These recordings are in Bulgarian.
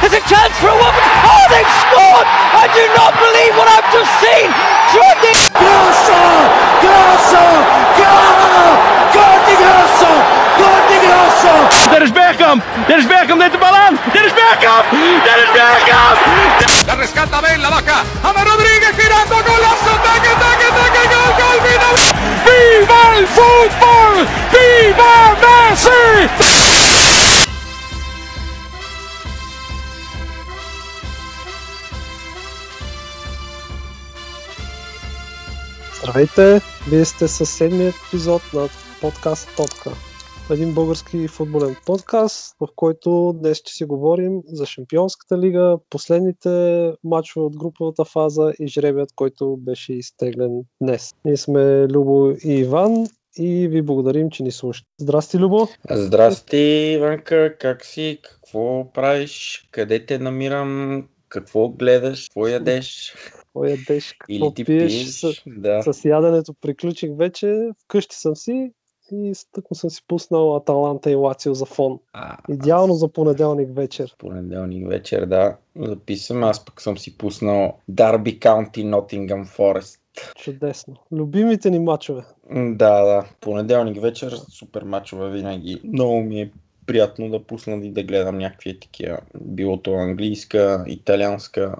There's a chance for a woman! Oh, they've scored! I do not believe what I've just seen! Jordi! Grosso! Grosso! Gol! Gol di Grosso! Gol di Grosso! Dennis Bergkamp! Dennis Bergkamp neemt de bal aan! Dennis Bergkamp! Dennis Bergkamp! La rescata Ben, la baja. Ama Rodríguez girando, golazo, taque, taque, taque, gol, gol, final. Viva el fútbol! Viva Messi! Здравейте! Вие сте със седмият епизод на подкаст Топка. Един български футболен подкаст, в който днес ще си говорим за Шампионската лига, последните матчове от груповата фаза и жребият, който беше изтеглен днес. Ние сме Любо и Иван и ви благодарим, че ни слушате. Здрасти, Любо! Здрасти, Иванка, как си? Какво правиш? Къде те намирам? Какво гледаш? Какво ядеш? Какво ядеш? Или Какво ти пиеш? пиеш? С, Да. с яденето приключих вече. Вкъщи съм си и тъкмо съм си пуснал Аталанта и Лацио за фон. А, Идеално за понеделник вечер. понеделник вечер, да. Записвам. Аз пък съм си пуснал Дарби Каунти Нотингъм Форест. Чудесно. Любимите ни мачове. Да, да. Понеделник вечер, супер мачове винаги. Много ми е приятно да пусна и да гледам някакви такива. Било то английска, италианска.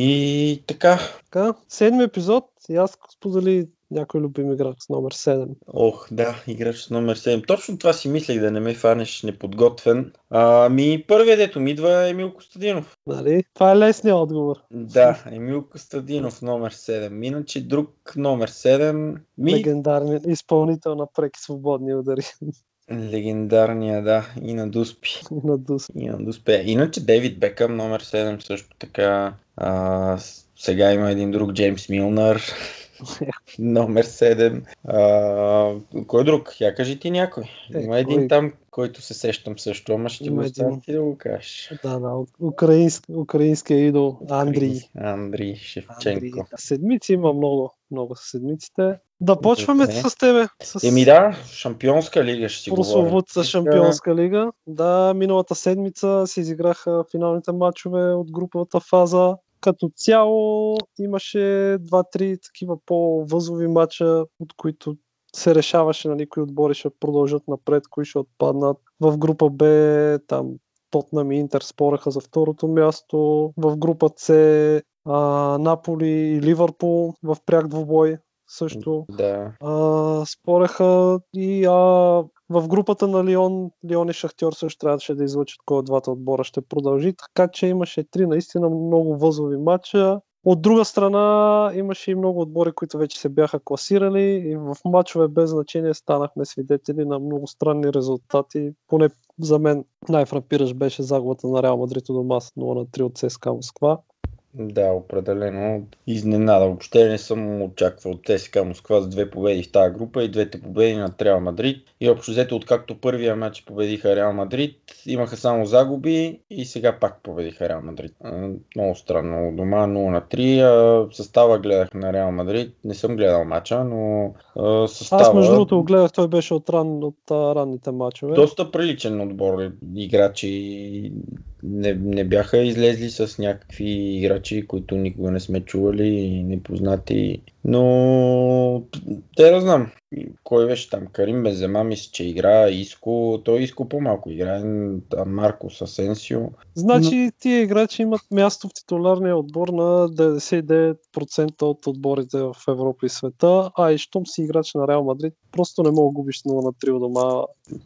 И така, Така, седми епизод. И аз сподели някой любим играч с номер 7. Ох, да, играч с номер 7. Точно това си мислех да не ме фанеш неподготвен. А, ми първият дето ми идва е Емил Костадинов. Нали? Това е лесният отговор. Да, Емил Костадинов номер 7. Иначе друг номер 7. Ми Легендарният изпълнител на преки свободни удари легендарния, да, и на Дуспи. на Дус. И на Дуспе. Иначе Дейвид Бекъм номер 7 също така. А, сега има един друг Джеймс Милнар. номер 7. А, кой друг? Я кажи ти някой. Е, Има един кой? там, който се сещам също, ама ще Има го един. оставя ти да го кажеш. Да, да. Украинск, украинския идол Андрий. Андрей Шевченко. Андрий. Седмици има много. Много са седмиците. Да почваме Добре. с тебе. С Еми да, Шампионска лига ще си Тук, Шампионска лига. Да, миналата седмица се изиграха финалните матчове от груповата фаза. Като цяло имаше два-три такива по-възови матча, от които се решаваше нали, кои отбори ще продължат напред, кои ще отпаднат. В група Б там Тотнам и Интер спореха за второто място. В група С а, Наполи и Ливърпул в пряк двубой също Да. а, спореха и а, в групата на Лион, Лион и Шахтьор също трябваше да излъчат кой от двата отбора ще продължи, така че имаше три наистина много възови матча. От друга страна имаше и много отбори, които вече се бяха класирали и в матчове без значение станахме свидетели на много странни резултати. Поне за мен най-фрапиращ беше загубата на Реал Мадрид у дома с 0 на 3 от ЦСКА Москва. Да, определено. Изненада. Въобще не съм очаквал ТСК Москва с две победи в тази група и двете победи на Реал Мадрид. И общо взето, откакто първия матч победиха Реал Мадрид, имаха само загуби и сега пак победиха Реал Мадрид. Много странно. Дома 0 на 3. а, Състава гледах на Реал Мадрид. Не съм гледал матча, но състава... Аз между другото го гледах, той беше от, ран, от ранните матчове. Доста приличен отбор. Играчи не, не бяха излезли с някакви играчи, които никога не сме чували и непознати. Но те да знам. Кой беше там? Карим Бензема мисля, че игра, Иско, той Иско по-малко играе, Марко Асенсио. Значи тия играчи имат място в титуларния отбор на 99% от отборите в Европа и света, а и щом си играч на Реал Мадрид, просто не мога губиш 0 на 3 у дома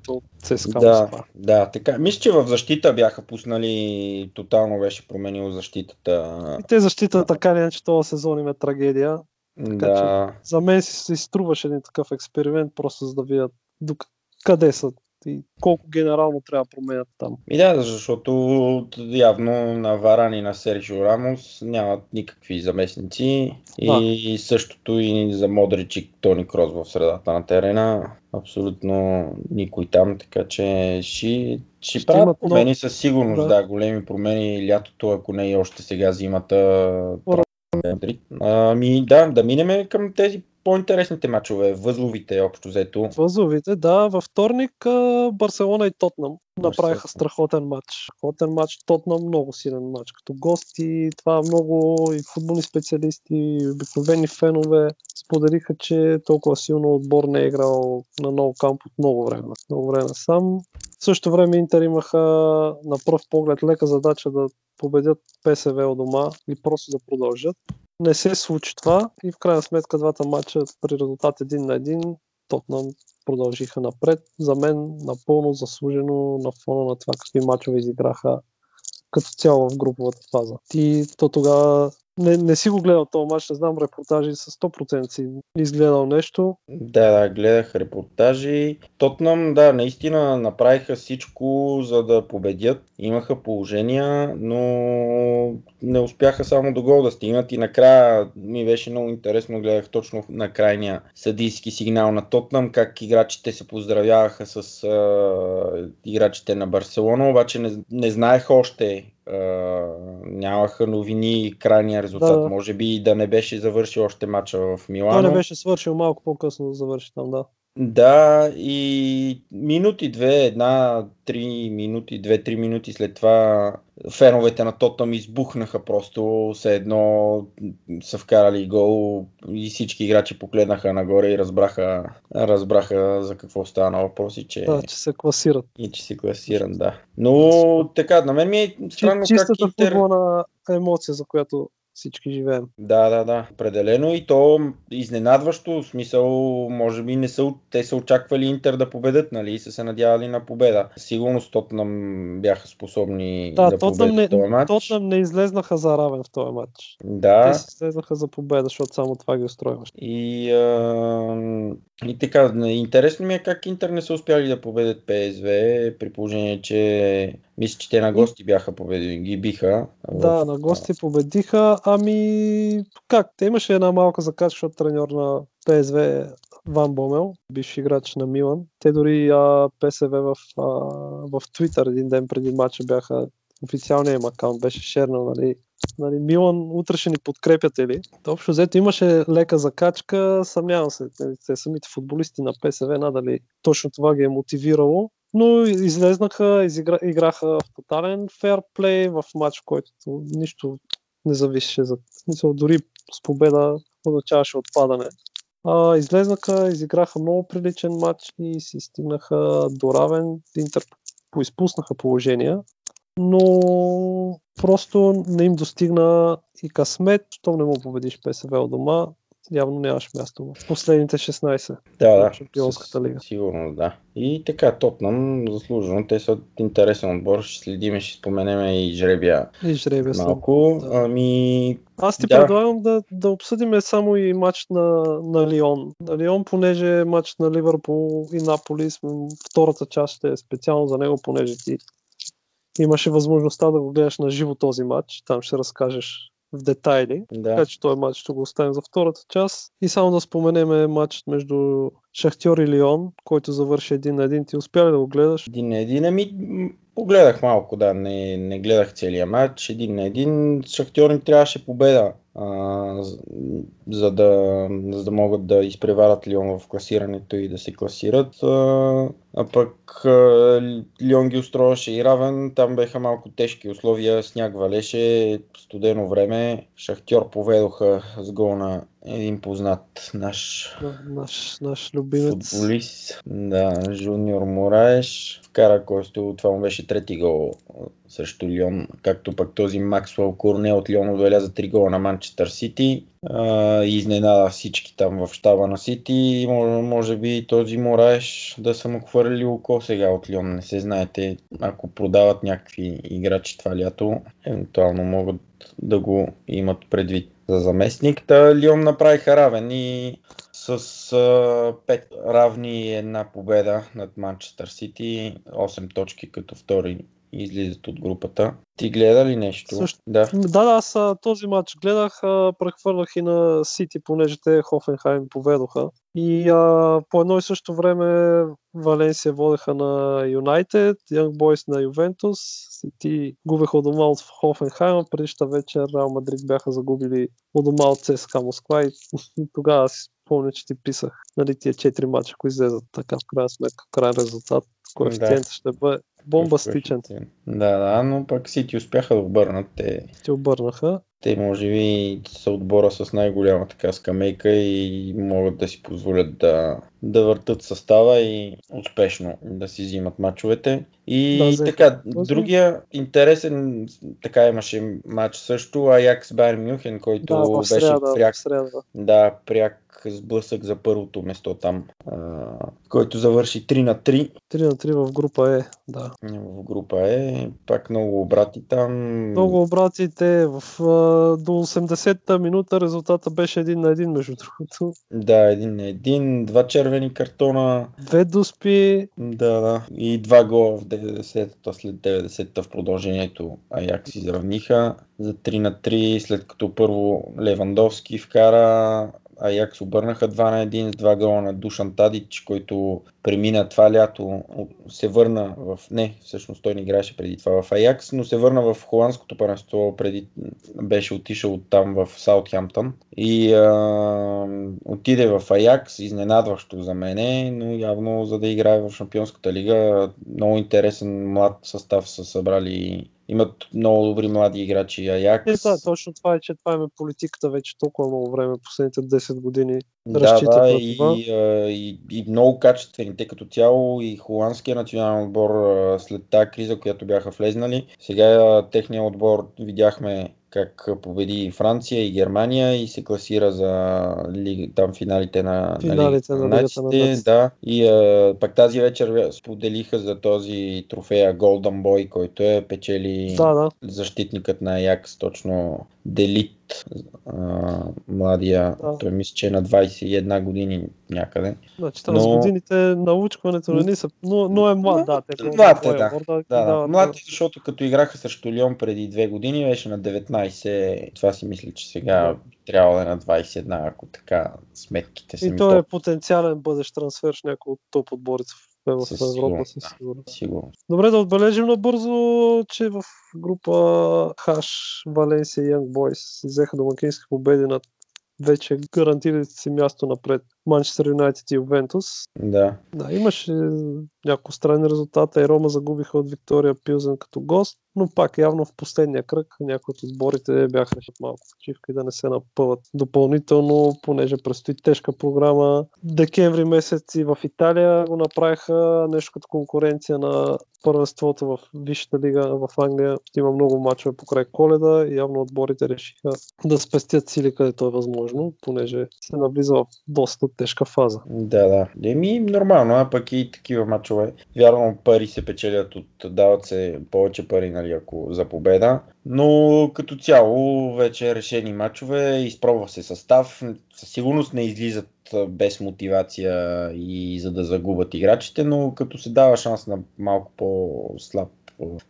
от ЦСКА да, да, така. Мисля, че в защита бяха пуснали, тотално беше променило защитата. И те защита така не, че този сезон им е трагедия. Така, да. за мен си се струваше един такъв експеримент, просто за да видят къде са и колко генерално трябва да променят там. И да, защото явно на Варан и на Серджио Рамос нямат никакви заместници а. и същото и за Модрич и Тони Крос в средата на терена. Абсолютно никой там, така че ще, ще, ще правят промени със сигурност, да. да, големи промени лятото, ако не и още сега зимата. Ами да, да минеме към тези по-интересните матчове, възловите общо взето. Възловите, да. Във вторник Барселона и Тотнам направиха страхотен матч. Страхотен матч. Тотнам много силен матч. Като гости, това много и футболни специалисти, и обикновени фенове споделиха, че толкова силно отбор не е играл на нов камп от много време. Много време сам. В същото време Интер имаха на пръв поглед лека задача да победят ПСВ от дома и просто да продължат. Не се случи това и в крайна сметка двата матча при резултат един на един Тотнам продължиха напред. За мен напълно заслужено на фона на това какви матчове изиграха като цяло в груповата фаза. Ти то тогава не, не си го гледал този матч, не знам репортажи, с 100% си изгледал нещо. Да, да, гледах репортажи. Тотнам, да, наистина направиха всичко за да победят. Имаха положения, но не успяха само до гол да стигнат и накрая ми беше много интересно, гледах точно на крайния съдийски сигнал на Тотнам, как играчите се поздравяваха с а, играчите на Барселона, обаче не, не знаех още нямаха новини крайния резултат. Да. Може би да не беше завършил още мача в Милано. Той не беше свършил малко по-късно да завърши там, да. Да, и минути две, една, три минути, две-три минути след това феновете на Тотъм избухнаха просто, все едно са вкарали гол и всички играчи погледнаха нагоре и разбраха, разбраха за какво стана въпроси, че... Да, че се класират. И че се класират, да. Но така, на мен ми е странно Чистата как Интер... футболна емоция, за която всички живеем. Да, да, да, определено и то изненадващо, в смисъл, може би не са, те са очаквали Интер да победят, нали, и са се надявали на победа. Сигурно Тотнам бяха способни да, да победят не, този матч. Тотнам не излезнаха за равен в този матч. Да. Те се излезнаха за победа, защото само това ги устроиваше. И, а, и така, интересно ми е как Интер не са успяли да победят ПСВ, при положение, че мисля, че те на гости бяха победили, ги биха. Да, в... на гости победиха. Ами, как? Те имаше една малка закачка от треньор на ПСВ Ван Бомел, бивш играч на Милан. Те дори а, ПСВ в, а, в Twitter един ден преди матча бяха официалният им акаунт беше шернал, нали, нали, Милан утре ще ни подкрепяте ли? Общо взето имаше лека закачка, съмнявам се, нали, те самите футболисти на ПСВ надали точно това ги е мотивирало, но излезнаха, изигра, играха в тотален ферплей в матч, който нищо не зависеше за смисъл, дори с победа означаваше отпадане. А, излезнаха, изиграха много приличен матч и си стигнаха до равен. Интер поизпуснаха положения, но просто не им достигна и късмет, щом не му победиш ПСВ от дома, явно нямаш място в последните 16 да, да, Шампионската лига. Сигурно, да. И така, Тотнам, заслужено. Те са интересен отбор. Ще следиме, ще споменем и жребия. И жребия малко. Да. Ами... Аз ти да. предлагам да, да обсъдим само и матч на, на Лион. На Лион, понеже е матч на Ливърпул и Наполи, втората част ще е специално за него, понеже ти имаше възможността да го гледаш на живо този матч. Там ще разкажеш в детайли. Да. Така че този матч ще го оставим за втората част. И само да споменем матч между Шахтьор и Лион, който завърши един на един. Ти успя ли да го гледаш? Един на един. Ами, погледах малко, да. Не, не гледах целият матч. Един на един. Шахтьор им трябваше победа а, за, да, за да могат да изпреварат Лион в класирането и да се класират. А, а пък а, Лион ги устроеше и равен, там беха малко тежки условия, сняг валеше, студено време, Шахтьор поведоха с гол на един познат наш Наш, наш любимец. футболист. Да, Жуниор Мораеш. Вкара Костел, това му беше трети гол срещу Лион, както пък този Максуел Корне от Лион отбеляза 3 гола на Манчестър Сити. И изненада всички там в щаба на Сити. Може, може би този Мораеш да са му хвърлили око сега от Лион. Не се знаете, ако продават някакви играчи това лято, евентуално могат да го имат предвид за заместник. Та Лион направиха равен и с а, 5 равни една победа над Манчестър Сити, 8 точки като втори излизат от групата. Ти гледа ли нещо? Също. Да. Да, да, аз този матч гледах, а, прехвърлях и на Сити, понеже те Хофенхайм поведоха. И а, по едно и също време Валенсия водеха на Юнайтед, Young Boys на Ювентус, Сити губеха дома от Хофенхайм, предишната вечер Реал Мадрид бяха загубили от дома от ЦСКА Москва и тогава си спомня, че ти писах нали, тия 4 мача, които излезат така в крайна сметка, крайен резултат. Коефициентът ще бъде бомбастичен. Да, да, но пък Сити успяха да обърнат. Те, Те обърнаха. те може би са отбора с най-голяма така скамейка и могат да си позволят да, да въртат състава и успешно да си взимат мачовете. И Да, така, Този- другия интересен, така имаше матч също, Аякс Байер Мюхен, който Да, в беше среда, пряк в среда. да, пряк сблъсък за първото место там, а, който завърши 3 на 3 3 на 3 в група Е, да. в група Е. Пак много обрати там. Много обратите в, а, до 80-та минута резултата беше един на един, между другото. Да, един на един, два червени картона, Две дуспи, да, да. И два гола в 90-та, след 90-та в продължението Аякс изравниха за 3 на 3, след като първо Левандовски вкара Аякс обърнаха 2 на 1 с 2 гола на Душан Тадич, който премина това лято, се върна в... Не, всъщност той не играеше преди това в Аякс, но се върна в холандското първенство, преди беше отишъл там в Саутхемптън и а, отиде в Аякс, изненадващо за мене, но явно за да играе в Шампионската лига, много интересен млад състав са събрали имат много добри млади играчи е, Аякс. да, точно това е, че това е политиката вече толкова много време, последните 10 години. Да, разчитат да, и, това. и, и много качествени, тъй като цяло и холандския национален отбор след тази криза, която бяха влезнали. Сега техния отбор видяхме как победи Франция и Германия и се класира за лига, там финалите на, Финалите на Лигата на нациите. нациите. Да. И а, пак тази вечер споделиха за този трофея Golden Boy, който е печели Да, да. защитникът на Аякс, точно Делит, а, младия, Да. той мисля, че е на 21 години някъде. Значи там Но- с годините научването не ни са, но, но е млад, да. Те, Млад е, да. да, Да, Млад е, защото като играха срещу Лион преди две години, беше на 19. Това си мисля, че сега трябва да е на 21, ако така сметките са И той е потенциален бъдещ трансфер в някой от топ отборите в, в Със Европа, сигурност, със да. сигурност. Сигурно. Добре да отбележим набързо, че в група Хаш, Валенсия и Young Boys взеха домакински победи над вече гарантирали си място напред Манчестър Юнайтед и Ювентус. Да. Да, имаше няколко странни резултата и Рома загубиха от Виктория Пилзен като гост, но пак явно в последния кръг някои от отборите бяха решат малко почивка и да не се напъват допълнително, понеже предстои тежка програма. Декември месец и в Италия го направиха нещо като конкуренция на първенството в Висшата лига в Англия. Има много мачове покрай коледа и явно отборите решиха да спестят сили където е възможно, понеже се навлиза в доста тежка фаза. Да, да. Еми, нормално, а пък и такива мачове. Вярно, пари се печелят от, дават се повече пари, нали, ако за победа. Но като цяло вече решени мачове, изпробва се състав. Със сигурност не излизат без мотивация и за да загубят играчите, но като се дава шанс на малко по-слаб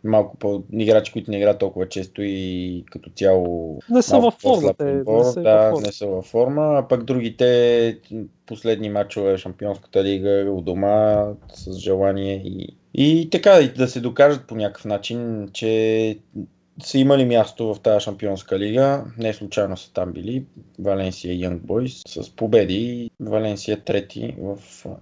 малко по играчи, които не играят толкова често и като цяло Не са във форма. Те, отбор, не са да, във не са във форма, а пък другите последни мачове Шампионската лига у дома с желание и, и така и да се докажат по някакъв начин, че са имали място в тази шампионска лига. Не случайно са там били. Валенсия и Young Boys с победи. Валенсия трети в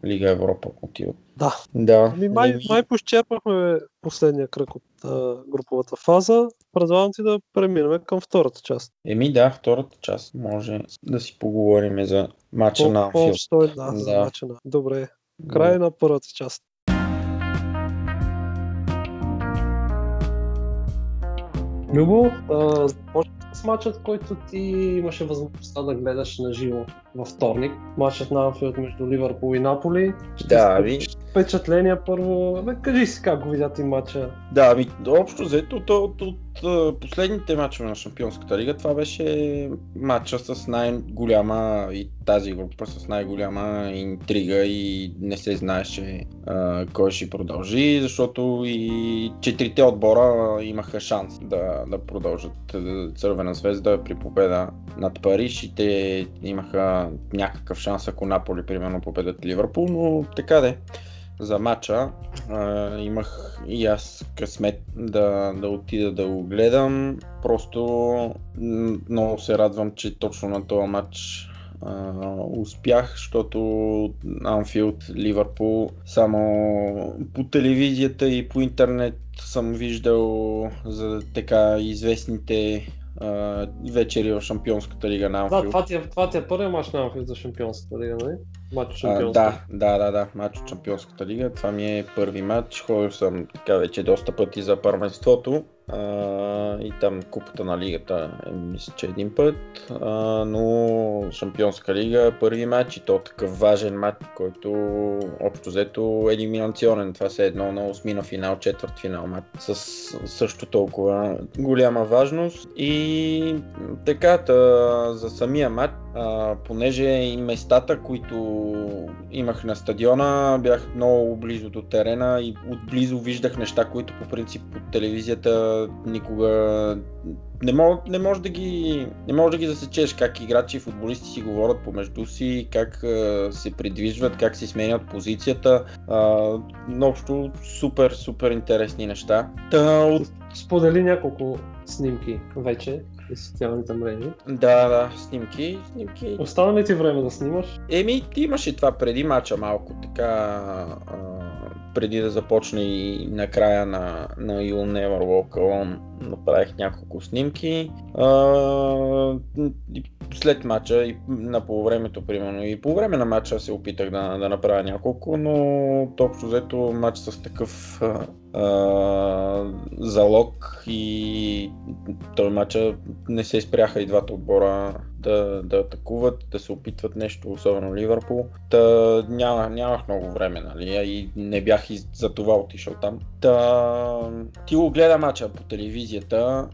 Лига Европа отиват. Да. Да. Ами май, май поизчерпахме последния кръг от а, груповата фаза. Предлагам ти да преминем към втората част. Еми да, втората част може да си поговорим за матча на Анфилд. По-обстойно, да, за Да. мача на. Добре. Край на първата част. Любо, а, започваме с матчът, който ти имаше възможността да гледаш на живо във вторник. Матчът на Анфилд между Ливърпул и Наполи. Да, ви. Впечатления първо. Бе, кажи си как го видя ти матча. Да, ами общо взето от, от, от, последните мачове на Шампионската лига това беше матча с най-голяма и тази група с най-голяма интрига и не се знаеше а, кой ще продължи, защото и четирите отбора имаха шанс да, да продължат. Цървена звезда при победа над Париж и те имаха някакъв шанс, ако Наполи примерно победят Ливърпул, но така де за матча. Имах и аз късмет да, да отида да го гледам. Просто много се радвам, че точно на този матч а, успях, защото Анфилд, Ливърпул, само по телевизията и по интернет съм виждал за така известните вечери в Шампионската лига на Да, Анфилд. това ти е, това ти е първият мач на Анфилд за Шампионската лига, нали? От А, Шампионската. да, да, да, да, матч от Шампионската лига. Това ми е първи матч. Ходил съм така вече доста пъти за първенството. И там купата на лигата е, мисля, че един път. А, но Шампионска лига е първи матч и то такъв важен матч, който общо взето е елиминационен. Това се е едно на осмина финал, четвърт финал матч с също толкова голяма важност. И така, та, за самия матч, а, понеже и местата, които имах на стадиона, бях много близо до терена и отблизо виждах неща, които по принцип от телевизията никога не, мож, не може да ги не може да ги засечеш как играчи и футболисти си говорят помежду си, как а, се придвижват, как си сменят позицията. А, общо супер, супер интересни неща. Та, от Сподели няколко снимки вече в социалните мрежи. Да, да, снимки, снимки. Остана ли ти време да снимаш? Еми, ти имаше това преди мача малко, така, а, преди да започне и накрая на, на You'll Never Walk Alone направих няколко снимки. След мача и на полувремето, примерно, и по време на мача се опитах да, да направя няколко, но общо взето матч с такъв а, залог и той матча не се спряха и двата отбора да, да атакуват, да се опитват нещо, особено Ливърпул. Та няма, нямах много време, нали, и не бях и за това отишъл там. Та, ти го гледа мача по телевизията.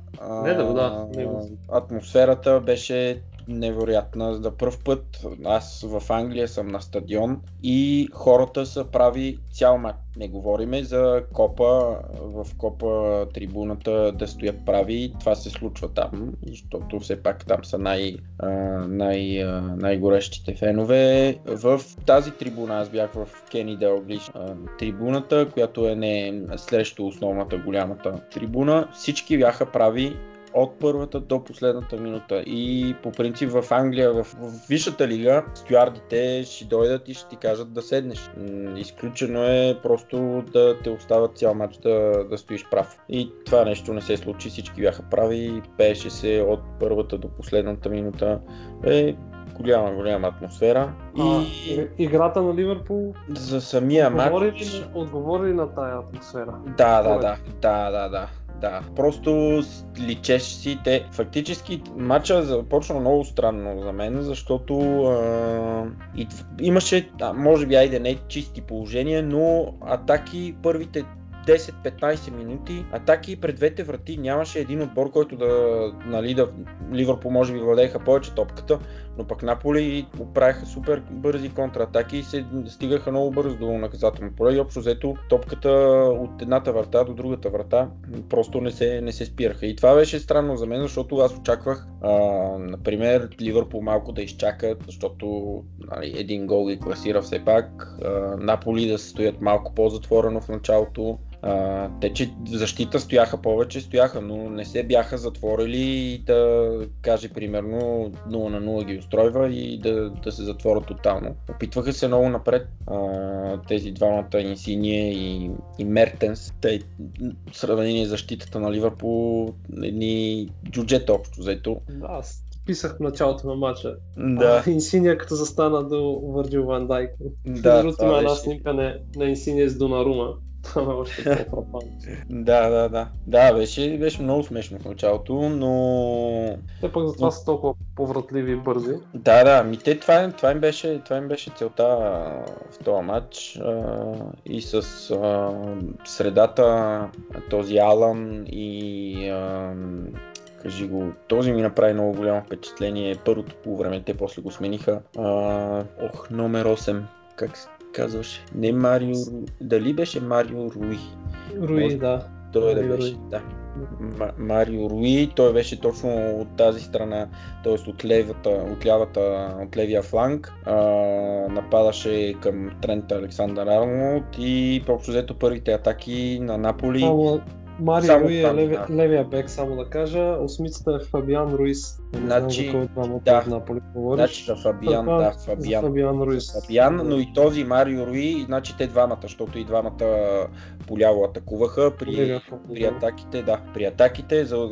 Не, да, да, го- Атмосферата беше невероятна. За първ път аз в Англия съм на стадион и хората са прави цял матч. Не говориме за копа, в копа трибуната да стоят прави. Това се случва там, защото все пак там са най, най, най-горещите фенове. В тази трибуна, аз бях в Кени Делглиш, трибуната, която е не срещу основната голямата трибуна, всички бяха прави от първата до последната минута. И по принцип в Англия, в, в висшата лига, стюардите ще дойдат и ще ти кажат да седнеш. Изключено е просто да те остават цял матч да, да стоиш прав. И това нещо не се случи, всички бяха прави, пееше се от първата до последната минута. Е, голяма, голяма атмосфера. И А, и- играта на Ливърпул за самия матч... отговори ли, на- отговори ли на тая атмосфера? Да, да, да, да, да, да. Да, просто личеш си те. Фактически матча започна много странно за мен, защото а, имаше, а, може би, айде не чисти положения, но атаки първите 10-15 минути, атаки пред двете врати нямаше един отбор, който да, нали, да Ливърпул може би владееха повече топката, но пък Наполи оправиха супер бързи контратаки и се стигаха много бързо до наказателно поле. И общо взето топката от едната врата до другата врата просто не се, не се спираха. И това беше странно за мен, защото аз очаквах, а, например, Ливърпул малко да изчакат, защото нали, един гол ги класира все пак, а, Наполи да се стоят малко по-затворено в началото, А, те, че защита стояха повече, стояха, но не се бяха затворили и да каже примерно 0 на 0 ги устройва и да, да се затворят тотално. Опитваха се много напред а, тези двамата Инсиния и, и Мертенс. Те сравнение защитата на Ливърпул едни джуджета общо взето. Да, аз писах в началото на матча. Да. А, Инсиния като застана до Върджил Ван Дайк. Да, Между това една снимка на, на Инсиния с Донарума. Още. Да, да, да. Да, беше, беше много смешно в началото, но Те пък затова са толкова повратливи и бързи. Да, да, ми те, това, това, им беше, това им беше целта в този матч а, и с а, средата този Алан и а, кажи го, този ми направи много голямо впечатление, първото по време, те после го смениха. А, ох, номер 8, как казваше? Не Марио, дали беше Марио Руи? Руи, Може- да. Той да Марио беше, Руи. да. Ма- Марио Руи, той беше точно от тази страна, т.е. от левата, от лявата, от левия фланг. А, нападаше към Трента Александър Арнолд и общо взето първите атаки на Наполи. Само Марио Само Руи е там, левия, да. левия бек, само да кажа. Осмицата е Фабиан Руис. Не знам Значи, за кой от двамата да. от Наполи говориш. Значи за Фабиан, Това да, за Фабиан. Фабиан Руис. Фабиан, но и този Марио Руи, значи те двамата, защото и двамата поляво атакуваха при, фланг, при атаките, да, при атаките за,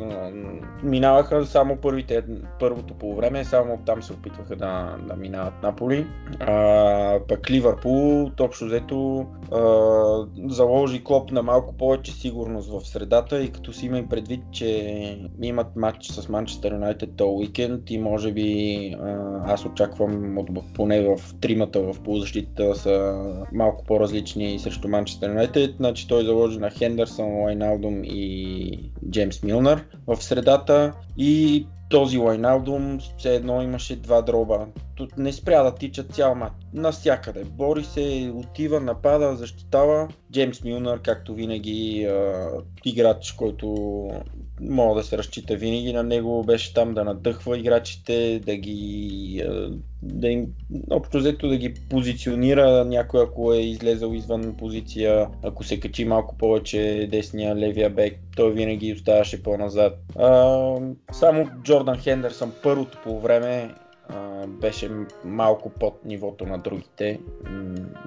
минаваха само първите, първото по време, само там се опитваха да, да минават Наполи. А, пък Ливърпул, общо взето, а, заложи клоп на малко повече сигурност в средата и като си има и предвид, че имат матч с Манчестър Юнайтед този уикенд и може би аз очаквам от, поне в тримата в полузащита са малко по-различни срещу Манчестър Юнайтед, значи той заложи на Хендерсон, Лайналдум и Джеймс Милнер в средата и този Лайналдум все едно имаше два дроба. Тут не спря да тича цял матч. Навсякъде. Бори се, отива, напада, защитава. Джеймс Милнер, както винаги, играч, който мога да се разчита винаги на него, беше там да надъхва играчите, да ги да им, общо взето да ги позиционира някой, ако е излезал извън позиция, ако се качи малко повече десния, левия бек, той винаги оставаше по-назад. А, само Джордан Хендерсън първото по време а, беше малко под нивото на другите.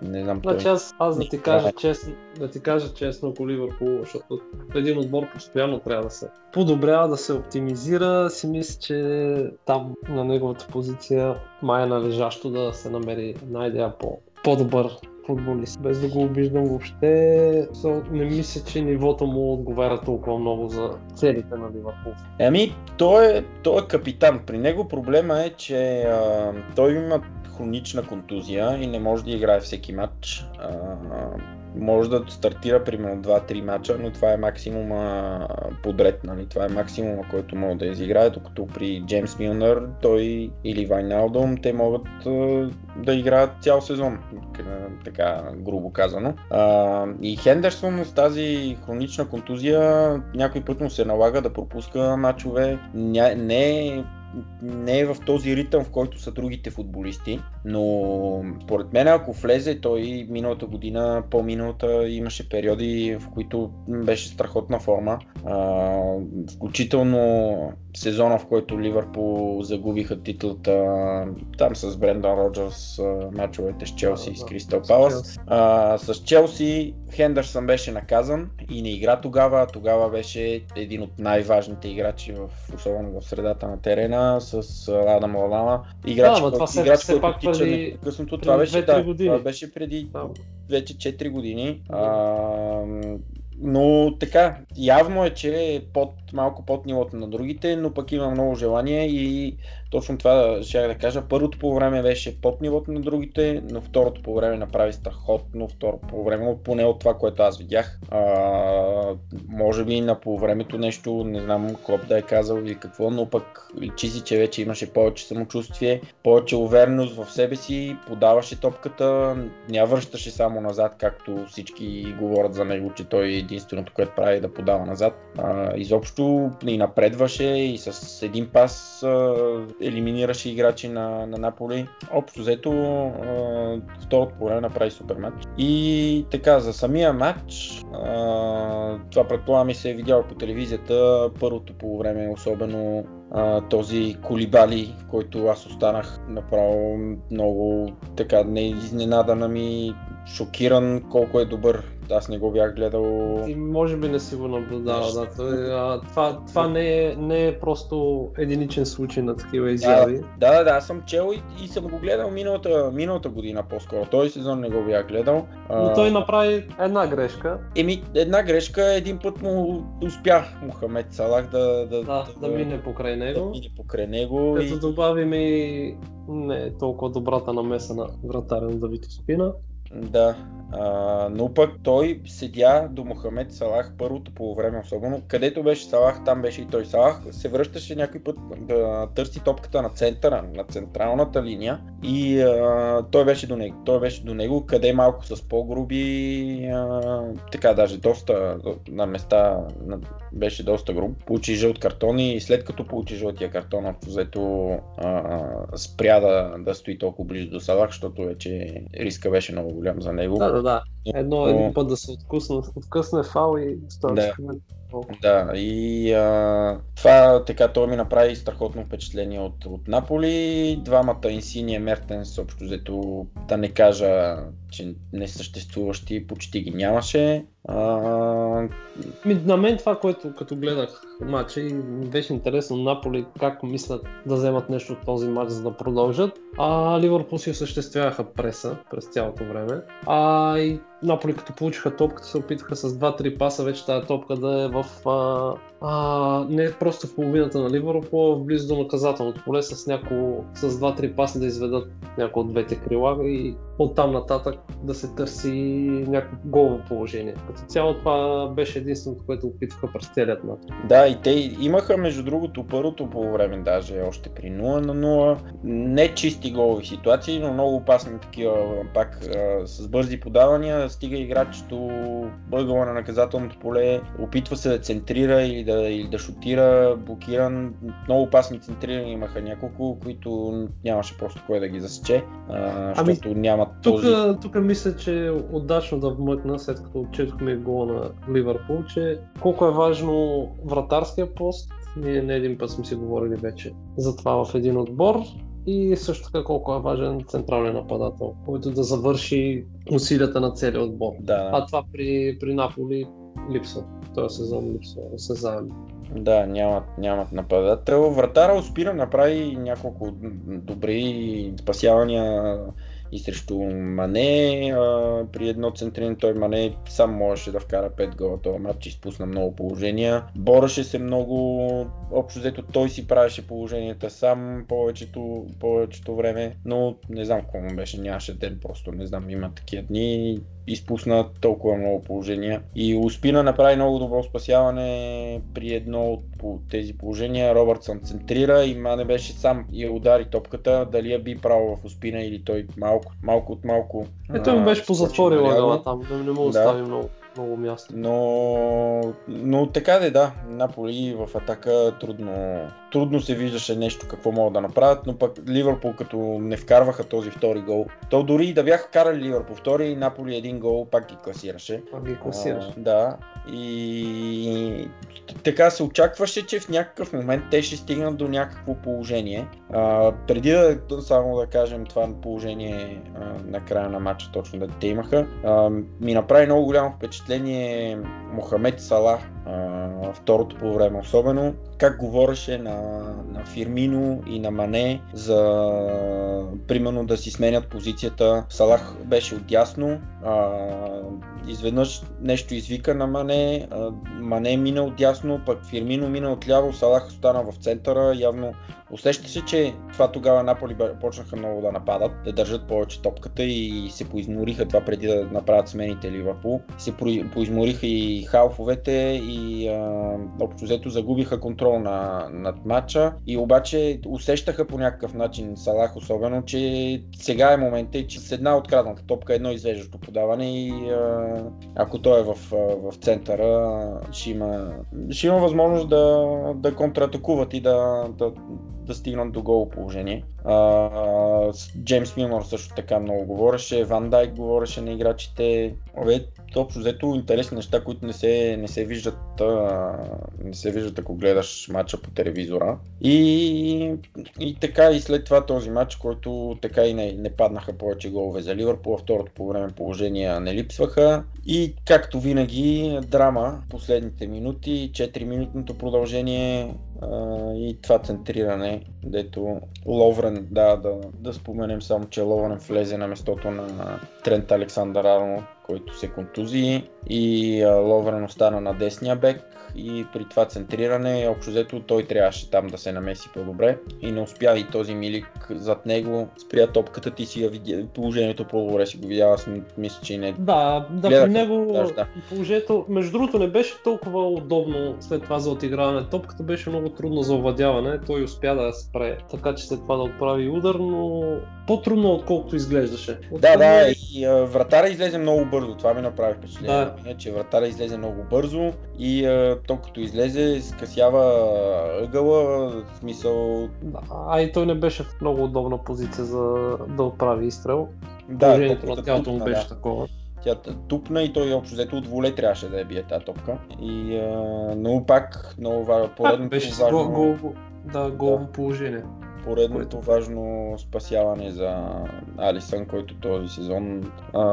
Не знам той. Значи аз, аз да ти кажа честно, да ти кажа честно, ако Ливърпул, защото един отбор постоянно трябва да се подобрява, да се оптимизира, си мисля, че там на неговата позиция май е належащо да се намери една идея по, по-добър футболист. Без да го обиждам въобще, не мисля, че нивото му отговаря толкова много за целите на Ливърпул. Ами, той е, той е капитан. При него проблема е, че а, той има хронична контузия и не може да играе всеки матч. А, може да стартира примерно 2-3 мача, но това е максимума подред, нали? Това е максимума, който може да изиграе, докато при Джеймс Милнер той или Вайналдом те могат да играят цял сезон, така грубо казано. И Хендерсон с тази хронична контузия някой път му се налага да пропуска мачове. Не е не е в този ритъм, в който са другите футболисти, но според мен ако влезе, той миналата година, по-миналата имаше периоди, в които беше страхотна форма. А, включително сезона, в който Ливърпул загубиха титлата там с Брендан Роджерс, мачовете с Челси и с Кристал Палас. А, с Челси Хендърсън беше наказан и не игра тогава. Тогава беше един от най-важните играчи, в, особено в средата на терена, с а, Адам Лалама. Играч, Да, който, това все- играч, който пак преди- преди Това беше, 2-3 да, години. това беше преди Там. вече 4 години. А, но така, явно е, че е под, малко под нивото на другите, но пък има много желание и точно това ще да кажа. Първото по време беше под нивото на другите, но второто по време направи страхотно. Второ по време, поне от това, което аз видях. А, може би на полувремето нещо, не знам Клоп да е казал или какво, но пък личи си, че вече имаше повече самочувствие, повече увереност в себе си, подаваше топката, ня връщаше само назад, както всички говорят за него, че той е единственото, което прави да подава назад. А, изобщо и напредваше и с един пас а, елиминираше играчи на, на Наполи. Общо взето второто по направи супер матч. И така, за самия матч, а, това предполагам и се е видял по телевизията, първото по време особено а, този колибали, който аз останах направо много така не изненадан, ами шокиран колко е добър аз не го бях гледал. И може би не си го наблюдава, да. Той, а, това това не, е, не е просто единичен случай на такива изяви. Да, да, да, аз съм чел и, и съм го гледал миналата, миналата година по-скоро. Този сезон не го бях гледал. Но той направи една грешка. Еми, една грешка, един път му успя Мохамед Салах да, да, да, да, да мине покрай него. Да мине покрай него. Като и... добавим и не е толкова добрата намеса на вратаря на Давид Спина. Да, а, но пък той седя до Мохамед Салах първото по време особено. Където беше Салах, там беше и той Салах. Се връщаше някой път да търси топката на центъра, на централната линия и а, той беше до него. Той беше до него, къде малко с по-груби, а, така даже доста на места на, беше доста груб. Получи жълт картон и след като получи жълтия картон, общо взето спря да, да стои толкова близо до Салах, защото вече риска беше много голям за него. Да, да, да. Едно, един път да се откусне, откъсне фал и става да. Да, и а, това така той ми направи страхотно впечатление от, от Наполи. Двамата Инсиния Мертенс, общо взето да не кажа, че несъществуващи почти ги нямаше. А... На мен това, което като гледах матча и беше интересно Наполи как мислят да вземат нещо от този матч, за да продължат. А Ливърпул си осъществяваха преса през цялото време. А и Наполи като получиха топката се опитаха с 2-3 паса вече тази топка да е в а, а, не просто в половината на Ливърпул, а близо до наказателното поле с, няко, с 2-3 паса да изведат някои от двете крила и оттам нататък да се търси някакво голово положение. Като цяло това беше единственото, което опитваха през целият матч. Да, и те имаха между другото първото по време даже още при 0 на 0. Не чисти голови ситуации, но много опасни такива пак а, с бързи подавания. Стига играч до бъгъла на наказателното поле, опитва се да центрира или да, или да шутира, блокиран. Много опасни центрирани имаха няколко, които нямаше просто кой да ги засече, а, ами, защото нямат тук, този... Тук мисля, че е удачно да вмъкна, след като отчетохме гола на Ливърпул, че колко е важно вратарския пост. Ние не един път сме си говорили вече за това в един отбор и също така колко е важен централен нападател, който да завърши усилията на целия отбор. Да. А това при, при Наполи липсва. Този сезон липсва осезаемо. Да, нямат, нямат нападател. Вратара успира направи няколко добри спасявания и срещу Мане. При едно центриране той Мане сам можеше да вкара 5 гола този матч, изпусна много положения. Бореше се много, общо взето той си правеше положенията сам повечето, повечето време, но не знам какво му беше, нямаше ден просто, не знам, има такива дни изпусна толкова много положения. И Успина направи много добро спасяване при едно от тези положения. Робъртсън центрира и Мане беше сам и удари топката. Дали я би право в Успина или той малко, малко от малко. Ето му беше позатворил ъгъла там, да не му остави да. много много място. Но, но така де, да, Наполи в атака трудно, трудно се виждаше нещо какво могат да направят, но пък Ливърпул като не вкарваха този втори гол, то дори и да бяха карали Ливърпул втори, Наполи един гол пак ги класираше. Пак ги класираше. А, да, и така се очакваше, че в някакъв момент те ще стигнат до някакво положение. А, преди да само да кажем това положение а, на края на матча, точно да те имаха, а, ми направи много голямо впечатление Мохамед Салах, а, второто по време особено, как говореше на, на Фирмино и на Мане за примерно да си сменят позицията. Салах беше отясно, а, изведнъж нещо извика на Мане, а, Мане мина отясно, пък Фирмино мина отляво, Салах остана в центъра, явно усеща се, че това тогава Наполи почнаха много да нападат, да държат повече топката и се поизмориха това преди да направят смените Ливърпул. Се поизмориха и халфовете и а, общо взето загубиха контрол на, над матча и обаче усещаха по някакъв начин Салах особено, че сега е момента и че с една открадната топка, едно извеждащо подаване и а, ако той е в, в центъра, ще има, ще има възможност да, да контратакуват и да, да, да стигнат до гол положение. А, Джеймс Милнор също така много говореше, Ван Дайк говореше на играчите. Обе, общо взето интересни неща, които не се, не се виждат, а, не се виждат ако гледаш матча по телевизора. И, и така и след това този матч, който така и не, не паднаха повече голове за Ливърпул, второто по време положения не липсваха. И както винаги, драма последните минути, 4-минутното продължение и това центриране, дето Ловрен, да, да, да споменем само, че Ловрен влезе на местото на Трент Александър Арно, който се контузи и Ловрен остана на десния бек и при това центриране, общо взето той трябваше там да се намеси по-добре и не успя и този Милик зад него спря топката, ти си я видя, положението по-добре си го видяла, аз мисля, че не. Да, да при него даже, да. положението, между другото не беше толкова удобно след това за отиграване. Топката беше много трудно за овладяване, той успя да я спре, така че след това да отправи удар, но по-трудно отколкото изглеждаше. От да, да, и а, вратара излезе много бързо, това ми направи впечатление, да. че вратара излезе много бързо и а, то като излезе скъсява ъгъла, в смисъл... Да, а и той не беше в много удобна позиция за да отправи изстрел. Да, Положението на тялото му беше да. такова. Тя тупна и той общо взето от воле трябваше да я бие тази топка. И, а, но пак много важно, поредното беше важно... Гол, да, гол да. положение поредното което... важно спасяване за Алисън, който този сезон а,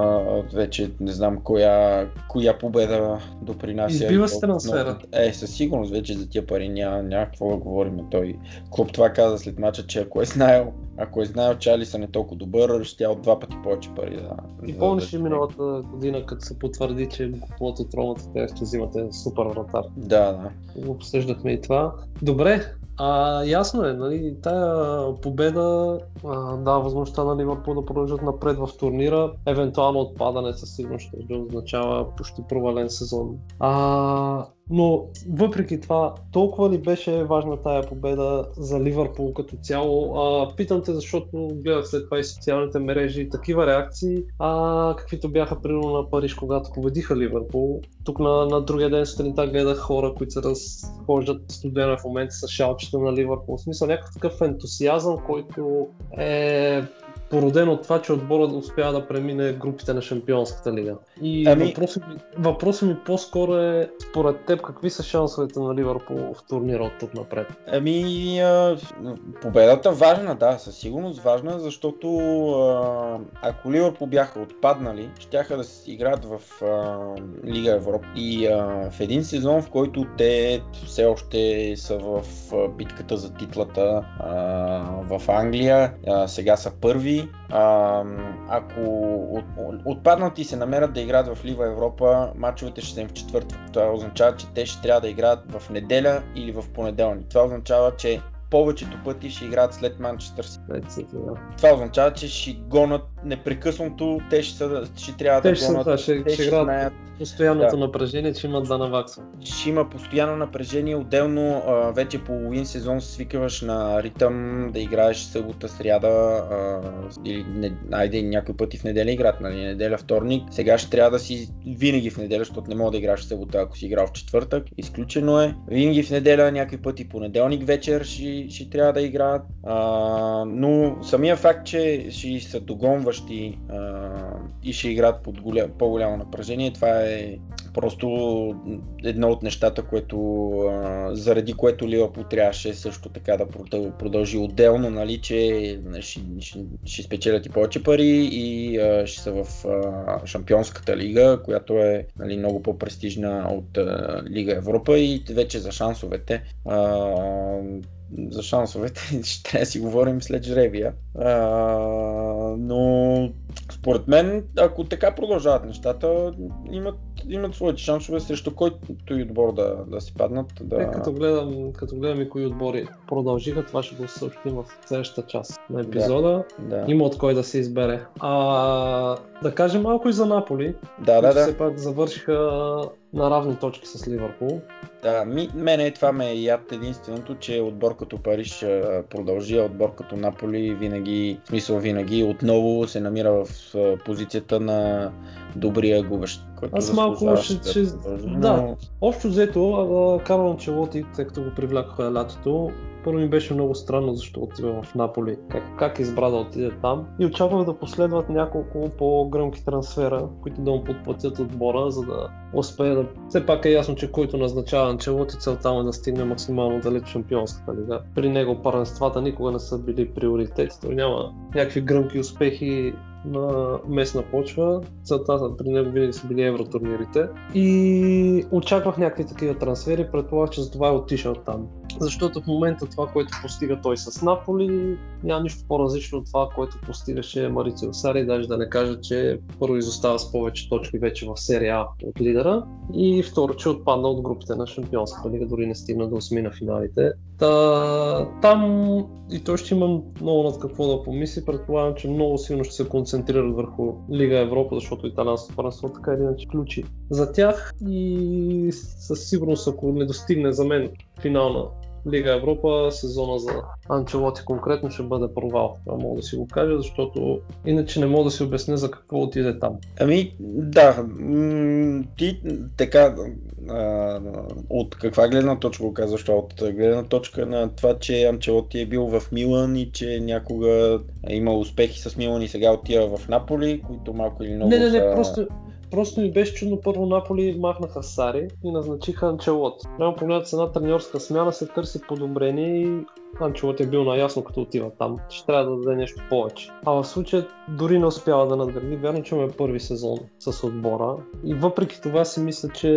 вече не знам коя, коя победа допринася. Избива се трансфера. Е, със сигурност вече за тия пари няма, няма какво да говорим. Той клуб това каза след мача, че ако е знаел, ако е знаел, че Алисън е толкова добър, ще от два пъти повече пари да. И помниш ли миналата година, като се потвърди, че го купувате от Ромата, ще взимате супер вратар. Да, да. Обсъждахме и това. Добре, а, ясно е, нали, тая победа а, дава възможността на Ливърпул да продължат напред в турнира. Евентуално отпадане със сигурност ще означава почти провален сезон. А, но въпреки това, толкова ли беше важна тая победа за Ливърпул като цяло? А, питам те, защото гледах след това и социалните мрежи такива реакции, а, каквито бяха примерно на Париж, когато победиха Ливърпул. Тук на, на другия ден сутринта гледах хора, които се разхождат студена в момента с шалчета на Ливърпул. В смисъл някакъв такъв ентусиазъм, който е породен от това, че отборът успява да премине групите на Шампионската лига. И ами... въпросът, ми, въпросът ми по-скоро е, според теб, какви са шансовете на Ливърпул в турнира от тук напред? Ами, а, победата важна, да, със сигурност важна, защото а, ако Ливърпул бяха отпаднали, щяха да се играят в а, Лига Европа. И а, в един сезон, в който те все още са в битката за титлата а, в Англия, а, сега са първи, а, ако от, отпаднат и се намерят да играят в Лива Европа, мачовете ще са им в четвъртък. Това означава, че те ще трябва да играят в неделя или в понеделник. Това означава, че повечето пъти ще играят след Манчестър Си. Това означава, че ще гонат непрекъснато, те ще, са, ще трябва те да ще гонат. Са, ще, те ще, ще играят постоянното да. напрежение, че имат да наваксва. Ще има постоянно напрежение, отделно а, вече половин сезон се свикаваш на ритъм да играеш събота, сряда а, или не, айде някой пъти в неделя играт, нали, неделя, вторник. Сега ще трябва да си винаги в неделя, защото не мога да играш в събота, ако си играл в четвъртък. Изключено е. Винаги в неделя, някой пъти понеделник вечер ще, ще трябва да играят. А, но самия факт, че ще са догонващи а, и ще играят под голям, по-голямо напрежение, това е просто едно от нещата, което, а, заради което Ливърпул трябваше също така да продължи отделно, нали, че ще, ще, ще спечелят и повече пари и а, ще са в а, Шампионската лига, която е нали, много по-престижна от а, Лига Европа и вече за шансовете. А, за шансовете ще трябва да си говорим след жребия. А, но според мен, ако така продължават нещата, имат, имат своите шансове срещу който и отбор да, да си паднат. Да... Е, като, гледам, като гледам и кои отбори продължиха, това ще го съобщим в следващата част на епизода. Да. Има от кой да се избере. А, да кажем малко и за Наполи. Да, да, да. Все пак завършиха на равни точки с Ливърпул. Да, ми, мене това ме е яд единственото, че отбор като Париж продължи, а отбор като Наполи винаги, в смисъл винаги, отново се намира в позицията на добрия губещ. Който Аз малко ще- да ще- продължи, да. но- Общо взето, Карло Анчелоти, тъй като го привлякоха лятото, първо ми беше много странно защо отива в Наполи, как, как избра да отиде там. И очаквах да последват няколко по-гръмки трансфера, които да му подплатят отбора, за да успее да... Все пак е ясно, че който назначава Анчелоти, целта му е да стигне максимално далеч шампионската лига. При него паренствата никога не са били приоритет. Той няма някакви гръмки успехи на местна почва. Целта при него винаги са били евротурнирите. И очаквах някакви такива трансфери, предполагах, че за това е отишъл там. Защото в момента това, което постига той с Наполи, няма нищо по-различно от това, което постигаше Марицио Сари, даже да не кажа, че първо изостава с повече точки вече в серия А от лидера и второ, че отпадна от групите на Шампионската лига, дори не стигна до 8 на финалите. Та, там и той ще има много над какво да помисли. Предполагам, че много силно ще се концентрират върху Лига Европа, защото италианското първенство така или иначе ключи за тях и със сигурност, ако не достигне за мен финална Лига Европа, сезона за Анчелоти конкретно ще бъде провал. Това мога да си го кажа, защото иначе не мога да си обясня за какво отиде там. Ами, да. Ти така, а, от каква гледна точка го казваш? От гледна точка на това, че Анчелоти е бил в Милан и че някога е имал успехи с Милан и сега отива в Наполи, които малко или много Не, не, не, са... просто, просто ми беше чудно. Първо Наполи махнаха Сари и назначиха Анчелот. Прямо погледнат с една треньорска смяна се търси подобрение и Анчелот е бил наясно като отива там. Ще трябва да даде нещо повече. А в случая дори не успява да надгради. Вярно, че му е първи сезон с отбора. И въпреки това си мисля, че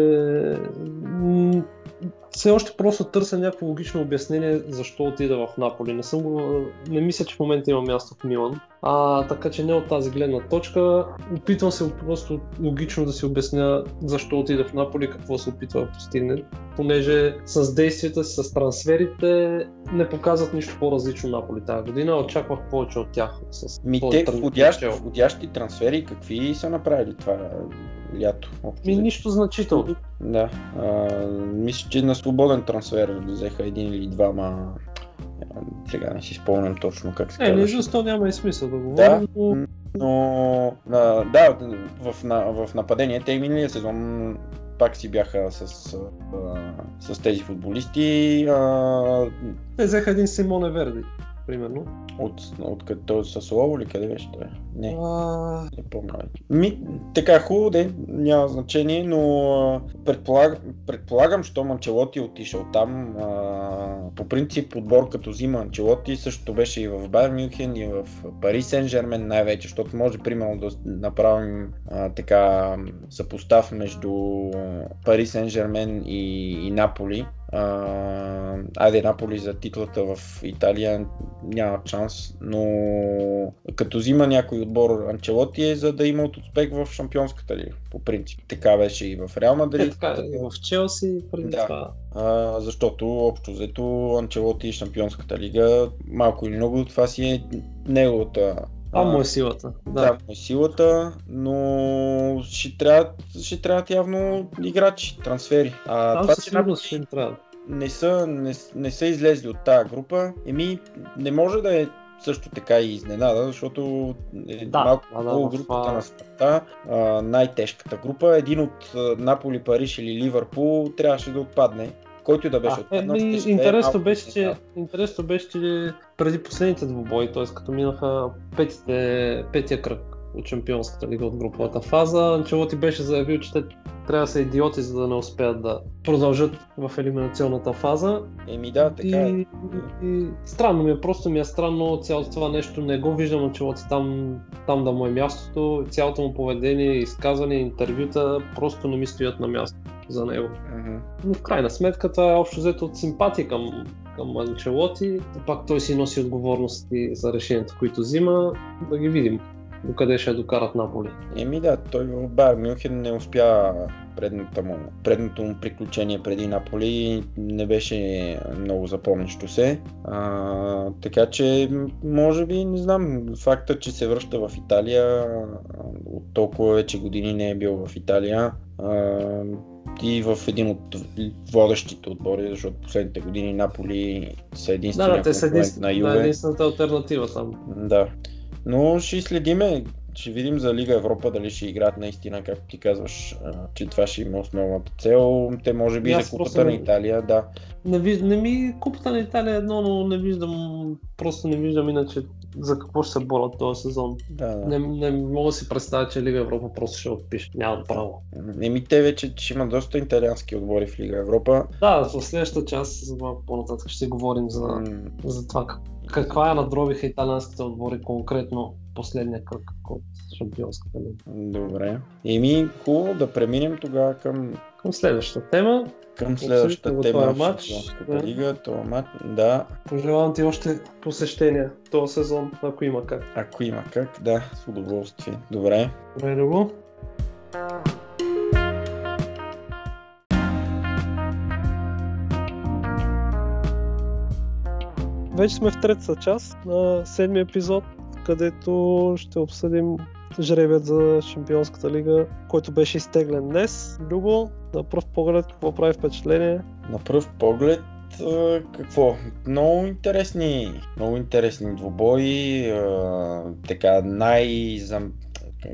все още просто търся някакво логично обяснение защо отида в Наполи. Не, съм не мисля, че в момента има място в Милан. А, така че не от тази гледна точка. Опитвам се просто логично да си обясня защо отида в Наполи, какво се опитва да постигне. Понеже с действията си, с трансферите не показват нищо по-различно Наполи тази година. Очаквах повече от тях. С Ми те входящи, входящи трансфери, какви са направили това лято? общо нищо значително. Да. А, мисля, че на свободен трансфер взеха един или двама. Сега не си спомням точно как се Е, не, казваше. защо няма и смисъл да говорим, Да. но Но а, да, в, на, в нападение те и миналия сезон пак си бяха с, а, с тези футболисти. А, те взеха един Симоне Верди, примерно. от, от като с Слово ли къде беше той? Не. А, Не помня. Ми, така хубаво, де, няма значение, но предполаг, предполагам, що Анчелоти е отишъл там. А, по принцип отбор като взима Анчелоти същото беше и в Байер Мюнхен и в Пари Сен Жермен най-вече, защото може примерно да направим а, така съпостав между Пари Сен Жермен и, и Наполи. А, айде Наполи за титлата в Италия няма шанс, но като взима някой отбор Анчелоти е за да имат успех в шампионската лига, по принцип. Така беше и в Реал е, Мадрид. така, и в Челси преди Да. това. А, защото общо взето Анчелоти и Шампионската лига, малко или много, това си е неговата А, му е силата. да, Да. му е силата, но ще трябват, ще трябват явно играчи, трансфери. А, Там това, със сигурност ще им трябва. не са, не, не са излезли от тази група, еми не може да е също така и изненада, защото е Да, малко да, да, групата това- на света, а, най-тежката група. Един от Наполи, Париж или Ливърпул трябваше да отпадне. Който и да беше А, е, интересно, беше, че, интересно беше, че преди последните двубои, т.е. като минаха петите, петия кръг от Шампионската лига от груповата фаза, Анчелоти беше заявил, че те трябва да са идиоти, за да не успеят да продължат в елиминационната фаза. Еми да, така и, е. и, и, странно ми е, просто ми е странно цялото това нещо, не го виждам Анчелоти там, там да му е мястото, цялото му поведение, изказване, интервюта, просто не ми стоят на място. За него. Мгм. Но в крайна сметка това е общо взето от симпатия към, към Анчелоти. Пак той си носи отговорности за решенията, които взима. Да ги видим докъде ще я докарат Наполи. Еми да, той в Бар Мюнхен не успя предната му, предното му приключение преди Наполи не беше много запомнящо се. А, така че, може би, не знам, факта, че се връща в Италия, от толкова вече години не е бил в Италия, и в един от водещите отбори, защото последните години Наполи са Да, единствения да, те са единствен, на да, Юве. единствената альтернатива там. Да. Но ще следиме. Ще видим за Лига Европа дали ще играят наистина, както ти казваш, че това ще има основната цел. Те може би И за аз купата на Италия, да. Не, ви, не ми купата на Италия е едно, но не виждам, просто не виждам иначе за какво ще се борят този сезон. да, да. Не, не мога да си представя, че Лига Европа просто ще отпише. Нямам право. Еми те вече ще има доста италиански отбори в Лига Европа. Да, в следващата част, за малко по-нататък ще говорим за, М, за това как- каква е надробиха италианските отбори конкретно последния кръг от Шампионската лига. Добре. Еми, хубаво да преминем тогава към, Към следващата тема. към следващата тема в матч, да. лига. Това матч, да, Пожелавам ти още посещения този сезон, ако има как. ако има как, да, с удоволствие. Добре. Добре, Любо. Вече сме в третата част на седми епизод, където ще обсъдим жребият за Шампионската лига, който беше изтеглен днес. Любо, на пръв поглед, какво прави впечатление? На пръв поглед, какво? Много интересни, много интересни двубои. Така най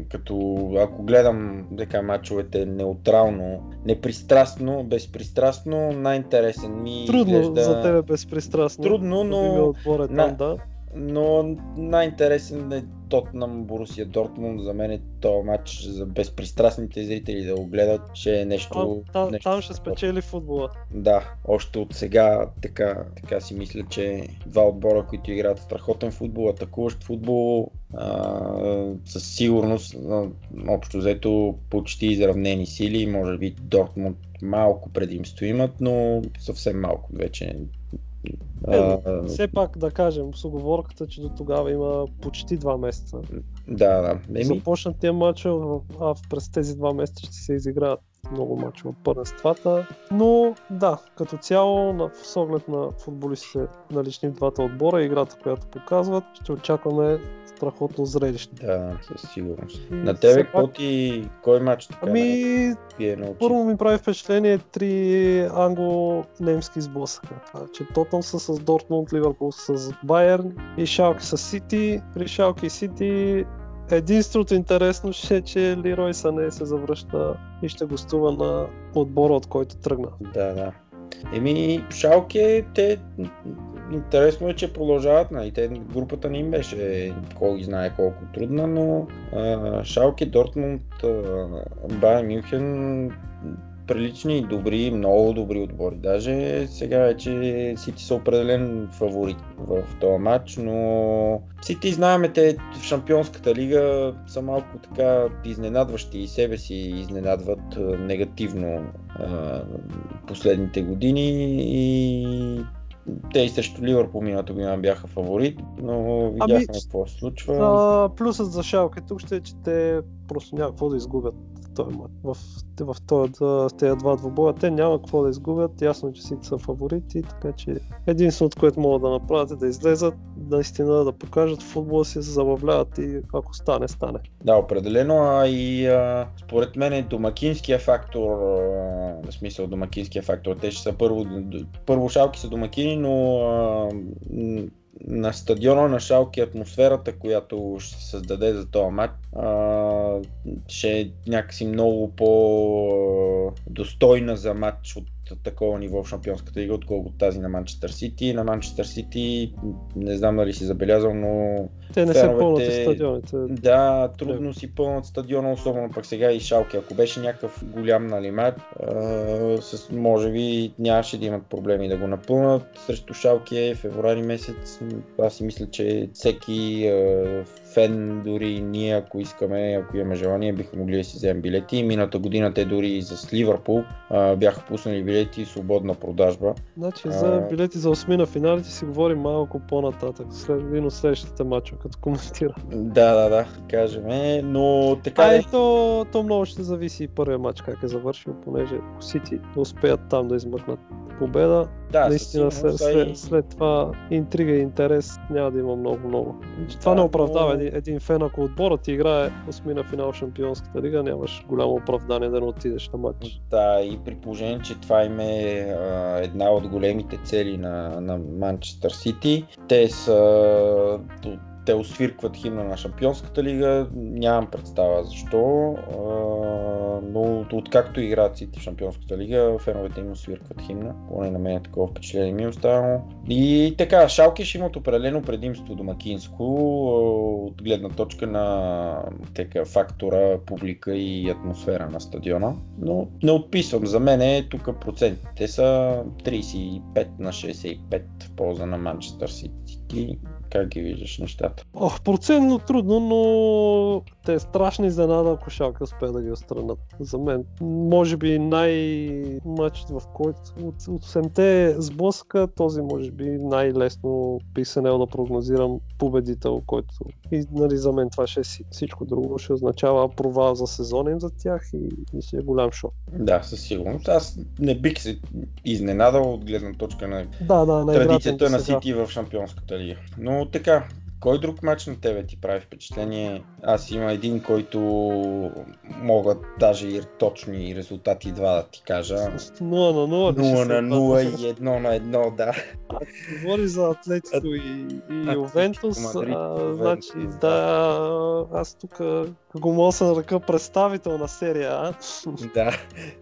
като ако гледам така мачовете неутрално, непристрастно, безпристрастно, най-интересен ми Трудно изглежда... за тебе безпристрастно. Трудно, но- Любимият отбор е На- там, да. Но най-интересен е Тотнам Борусия Дортмунд. За мен е този матч за безпристрастните зрители да го гледат, ще е нещо... Там, нещо там ще спечели футбола. Да, още от сега така, така си мисля, че два отбора, които играят страхотен футбол, атакуващ футбол, а, със сигурност а, общо взето почти изравнени сили, може би Дортмунд малко предимство имат, но съвсем малко вече. А, Все пак да кажем с оговорката, че до тогава има почти два месеца. да, да. Еми, Започнат тия мача, а през тези два месеца ще се изиграят много мачове от първенствата. Но да, като цяло, на, с оглед на футболистите налични в двата отбора и играта, която показват, ще очакваме страхотно зрелище. да, със сигурност. И На тебе, пак- какво ти, кой матч така Ами, е? Първо ми прави впечатление три англо-немски сблъсъка. Това, че Тотъм са с Дортмунд, Ливърпул са с Байерн и Шалки с Сити. При Шалки и Сити единственото интересно ще е, че Лирой Сане се завръща и ще гостува на отбора, от който тръгна. Да, да. Еми, Шалке, те интересно е, че продължават, нали, те групата не им беше, кой знае колко трудна, но а, Шалке, Дортмунд, Байер Мюнхен, прилични добри, много добри отбори. Даже сега вече Сити са определен фаворит в този матч, но Сити знаеме, те в Шампионската лига са малко така изненадващи и себе си изненадват негативно последните години и те и срещу Ливърпул миналата година бяха фаворит, но видяхме Ами, какво се случва. А, плюсът за Шалке тук ще е, че те просто няма какво да изгубят този. В, в, този, в тези два двубоя те няма какво да изгубят. Ясно, че Сити са фаворити, така че единственото, което могат да направят е да излезат, наистина да покажат футбола си, се забавляват и ако стане, стане. Да, определено, а и а, според мен е домакинския фактор, а, в смисъл домакинския фактор, те ще са първо, първо шалки са домакини, но а, на стадиона на Шалки атмосферата, която ще се създаде за този матч, ще е някакси много по-достойна за матч от такова ниво в Шампионската лига, отколкото тази на Манчестър Сити. На Манчестър Сити, не знам дали си забелязал, но Те не феновете- пълнат стадионите. да, трудно си пълнат стадиона, особено пък сега и Шалке. Ако беше някакъв голям нали, матч, а, с, може би нямаше да имат проблеми да го напълнат. Срещу Шалке февруари месец, аз си мисля, че всеки а, фен, дори ние, ако искаме, ако имаме желание, бихме могли да си вземем билети. Миналата година те дори и с Ливърпул а, бяха пуснали билети свободна продажба. Значи за билети за осми на финалите си говорим малко по-нататък, след един от следващите мачове, като коментира. Да, да, да, кажем, е, но така А и то, то много ще зависи и първия матч как е завършил, понеже ако Сити успеят там да измъкнат победа, да, наистина след, след, след това интрига и интерес няма да има много-много. Това Да, не оправдава но- един, един фен, ако отборът ти играе осми на финал Шампионската лига, нямаш голямо оправдание да не отидеш на матч. Да, и при положение, че това им е а, една от големите цели на, на Манчестър Сити. Те са те освиркват химна на Шампионската лига, нямам представа защо, а, но откакто играят Сити в Шампионската лига, феновете им освиркват химна, поне на мен е такова впечатление ми е останало. И така, Шалке ще имат определено предимство домакинско от гледна точка на така, фактора публика и атмосфера на стадиона, но не отписвам. За мен е тук процентите са 35 на 65 в полза на Манчестър Сити. Как ги виждаш нещата? Ох, процентно трудно, но те е страшна изненада, ако Шалке успее да ги отстранят. За мен, може би най-матчът, в който от, от 8-те сблъска, този може би най-лесно би се да прогнозирам победител, който и нали, за мен това ще е. Всичко друго ще означава провал за сезона им за тях и, и ще е голям шок. Да, със сигурност. Аз не бих се изненадал от гледна точка на Да, да, на традицията на. Сити в Шампионската лига. Но така, кой друг матч на тебе ти прави впечатление? Аз има един, който могат даже и точни резултати два да ти кажа. 0 на 0. 0 на 0 и 1 на 1, да. Говори за Атлетико и, и Ювентус. Мадрид, а, Ювентус, значи, да. аз тук го мога да се нарека представител на серия А. да.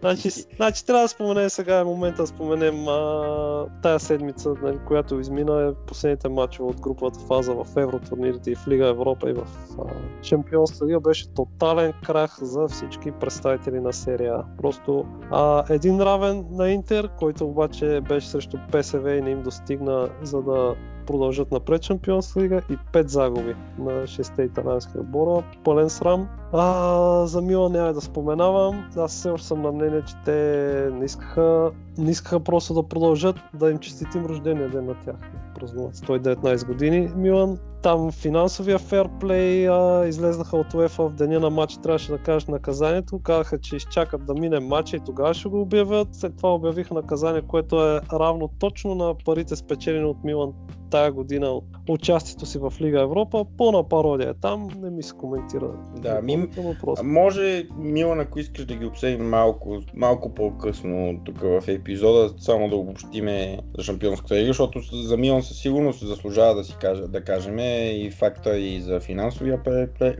значи, значи трябва да споменем сега е момента да споменем а, тая седмица, нали, която измина е последните матчове от груповата фаза в евротурнирите и в Лига Европа и в а, Шампионската лига беше тотален крах за всички представители на серия. Просто а, един равен на Интер, който обаче беше срещу ПСВ и не им достигна за да продължат напред Шампионска лига и 5 загуби на 6-те италиански отбора. Пълен срам. А, за Милан няма да споменавам. Аз все още съм на мнение, че те не искаха, не искаха просто да продължат да им честитим рождения ден на тях. Празнуват 119 години Милан. Там финансовия ферплей а, излезнаха от УЕФА в деня на матч, трябваше да кажат наказанието. Казаха, че изчакат да мине матча и тогава ще го обявят. След това обявиха наказание, което е равно точно на парите спечелени от Милан тая година от участието си в Лига Европа. Пълна пародия е там, не ми се коментира. Да, ми- Допълнително А просто. Може, Милан, ако искаш да ги обсъдим малко, малко по-късно тук в епизода, само да обобщиме за Шампионската лига, защото за Милан със сигурност заслужава да си кажа, да кажем и факта и за финансовия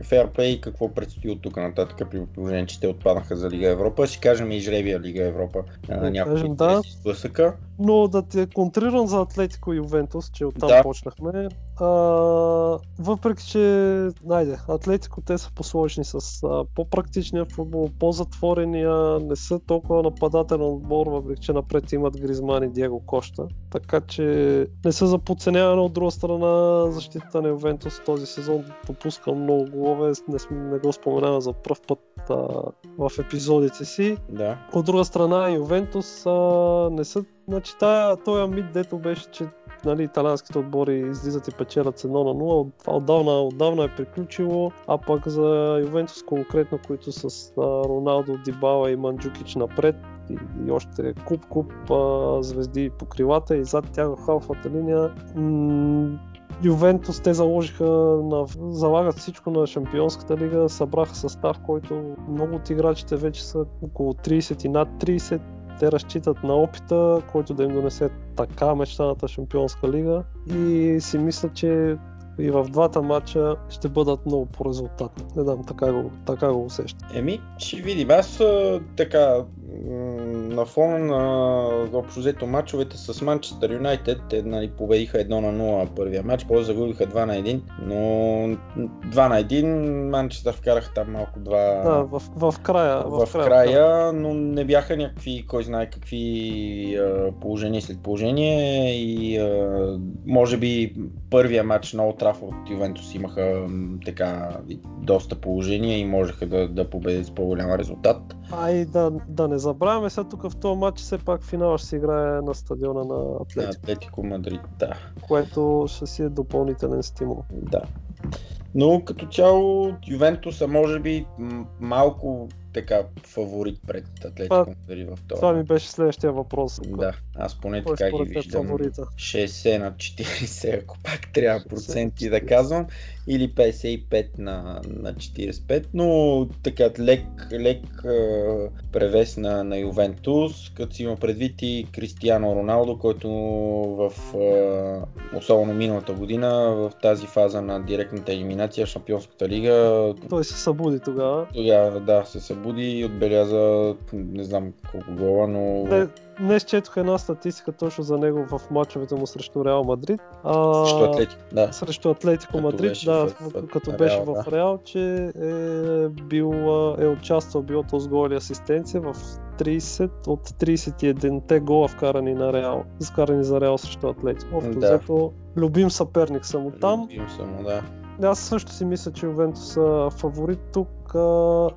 ферплей и какво предстои от тук нататък при положение, че те отпаднаха за Лига Европа. Си кажем и жребия Лига Европа на някои да. сблъсъка. Но да те контрирам за Атлетико и Ювентус, че оттам Да. почнахме. А, въпреки, че найде, Атлетико те са посложни с а, по-практичния футбол, по-затворения, не са толкова нападателен отбор, въпреки че напред имат Гризман и Диего Кошта. Така че не са за подценяване от друга страна защита на Ювентус този сезон допуска много голове, не, не го споменавам за пръв път а, в епизодите си. Да. От друга страна, Ювентус а, не са... Значи, тая, този мит, дето беше, че нали, италианските отбори излизат и печелят с 1 на 0, това отдавна, отдавна е приключило, а пък за Ювентус конкретно, които с а, Роналдо, Дибала и Манджукич напред, и, и още куп-куп звезди по крилата и зад тях в халфата линия. Ювентус те заложиха, на, залагат всичко на Шампионската лига, събраха състав, който много от играчите вече са около 30 и над 30. Те разчитат на опита, който да им донесе така мечтаната Шампионска лига и си мисля, че и в двата матча ще бъдат много по резултат. Не знам, така го, така го усещам. Еми, ще видим. Аз така на фона на общо взето мачовете с Манчестър Юнайтед, те нали, победиха 1 на 0 първия матч, после загубиха 2 на 1, но 2 на 1 Манчестър вкараха там малко два Да, в, в края. в, края, но не бяха някакви, кой знае какви положения след положение и може би първия матч на Олд Трафорд Ювентус имаха така доста положения и можеха да, да победят с по-голям резултат. А и да, да не забравяме, сега тук в този матч все пак финал ще се играе на стадиона на На Атлетико, Атлетико Мадрид, да. което ще си е допълнителен стимул. Да. Но като цяло Ювентуса може би малко така фаворит пред Атлетико Мадрид в това. Това ми беше следващия въпрос. Да, аз поне Кой така ги виждам. фаворита? 60 на 40, ако пак трябва 60 проценти да 40. казвам, или 55 на, на 45, но така лек, лек а, превес на, на Ювентус, като си има предвид и Кристиано Роналдо, който в, а, особено миналата година, в тази фаза на директната елиминация в Шампионската лига, Той се събуди тогава. тогава да, се събуди и отбеляза не знам колко гола, но... Не, днес четох една статистика точно за него в мачовете му срещу Реал Мадрид. А, Също Атлетико, да. срещу Атлетико Като Мадрид, беше да, в- в, като Реал, беше да. в Реал, че е бил, е участвал било то с гол и асистенция в 30 от 31-те гола вкарани на Реал, вкарани за Реал срещу Атлетико. Общо Да. взето, любим съперник съм от там. Любим съм, да. Аз също си мисля, че Ювентус са фаворит тук. А,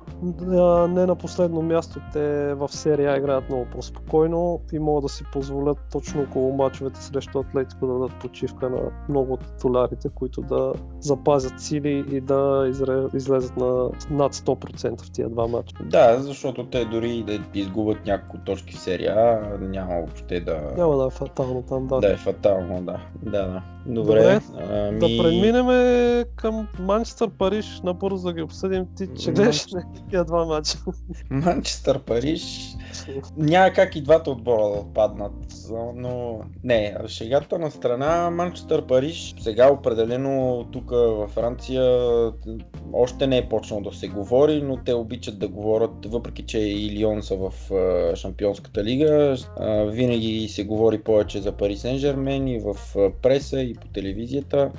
а, не на последно място те в серия играят много по-спокойно и могат да си позволят точно около мачовете срещу Атлетико да дадат почивка на много от титулярите, които да запазят сили и да изре, излезат на над 100% в тия два мача. Да, защото те дори да изгубят няколко точки в серия А, няма въобще да, Няма да е фатално там, да. да е фатално, да. Да, да. Добре. Добре, ами... Да преминем към Манчестър Париж, набързо да ги обсъдим. Ти ще гледаш тия два мача. Манчестър Париж. Няма как и двата отбора да отпаднат, но не, шегата на страна Манчестър Париж сега определено тук във Франция още не е почнал да се говори, но те обичат да говорят, въпреки че и Лион са в Шампионската лига, винаги се говори повече за Пари Сен Жермен и в преса и по телевизията.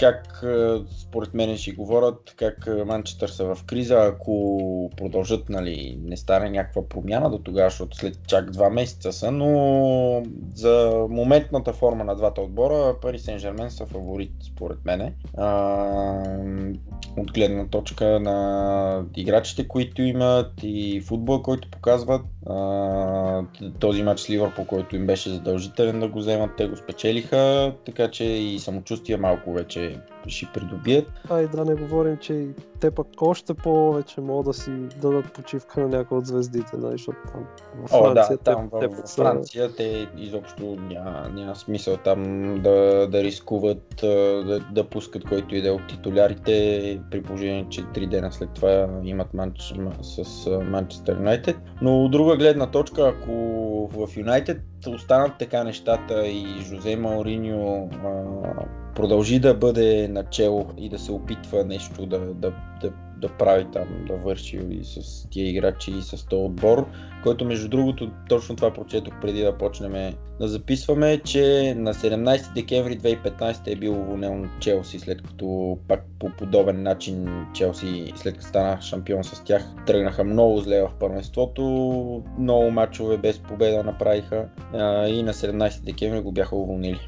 Как а, според мен ще говорят, как а, Манчестър са в криза, ако продължат, нали, не стане някаква промяна до тогава, защото след чак два месеца са, но за моментната форма на двата отбора Пари Сен Жермен са фаворит, според мене. А, от гледна точка на играчите, които имат и футбол, който показват. Този матч с Ливърпул, който им беше задължителен да го вземат, те го спечелиха, така че и самочувствие малко вече ще придобият. А и да не говорим, че и те пък още повече могат да си дадат почивка на някои от звездите, да, защото там в О, Франция да, там те, в, те в са- Франция те изобщо няма, няма смисъл там да, да рискуват да, да пускат който и да е от титулярите, при положение, че три дена след това имат матч с Манчестър Юнайтед. Но от друга гледна точка, ако в Юнайтед останат така нещата и Жозе Мауриньо продължи да бъде начало и да се опитва нещо да, да, да, да прави там, да върши и с тия играчи и с този отбор, който между другото, точно това прочетох преди да почнем да записваме, че на 17 декември 2015 е бил уволнен Челси, след като пак по подобен начин Челси, след като стана шампион с тях, тръгнаха много зле в първенството, много мачове без победа направиха и на 17 декември го бяха уволнили.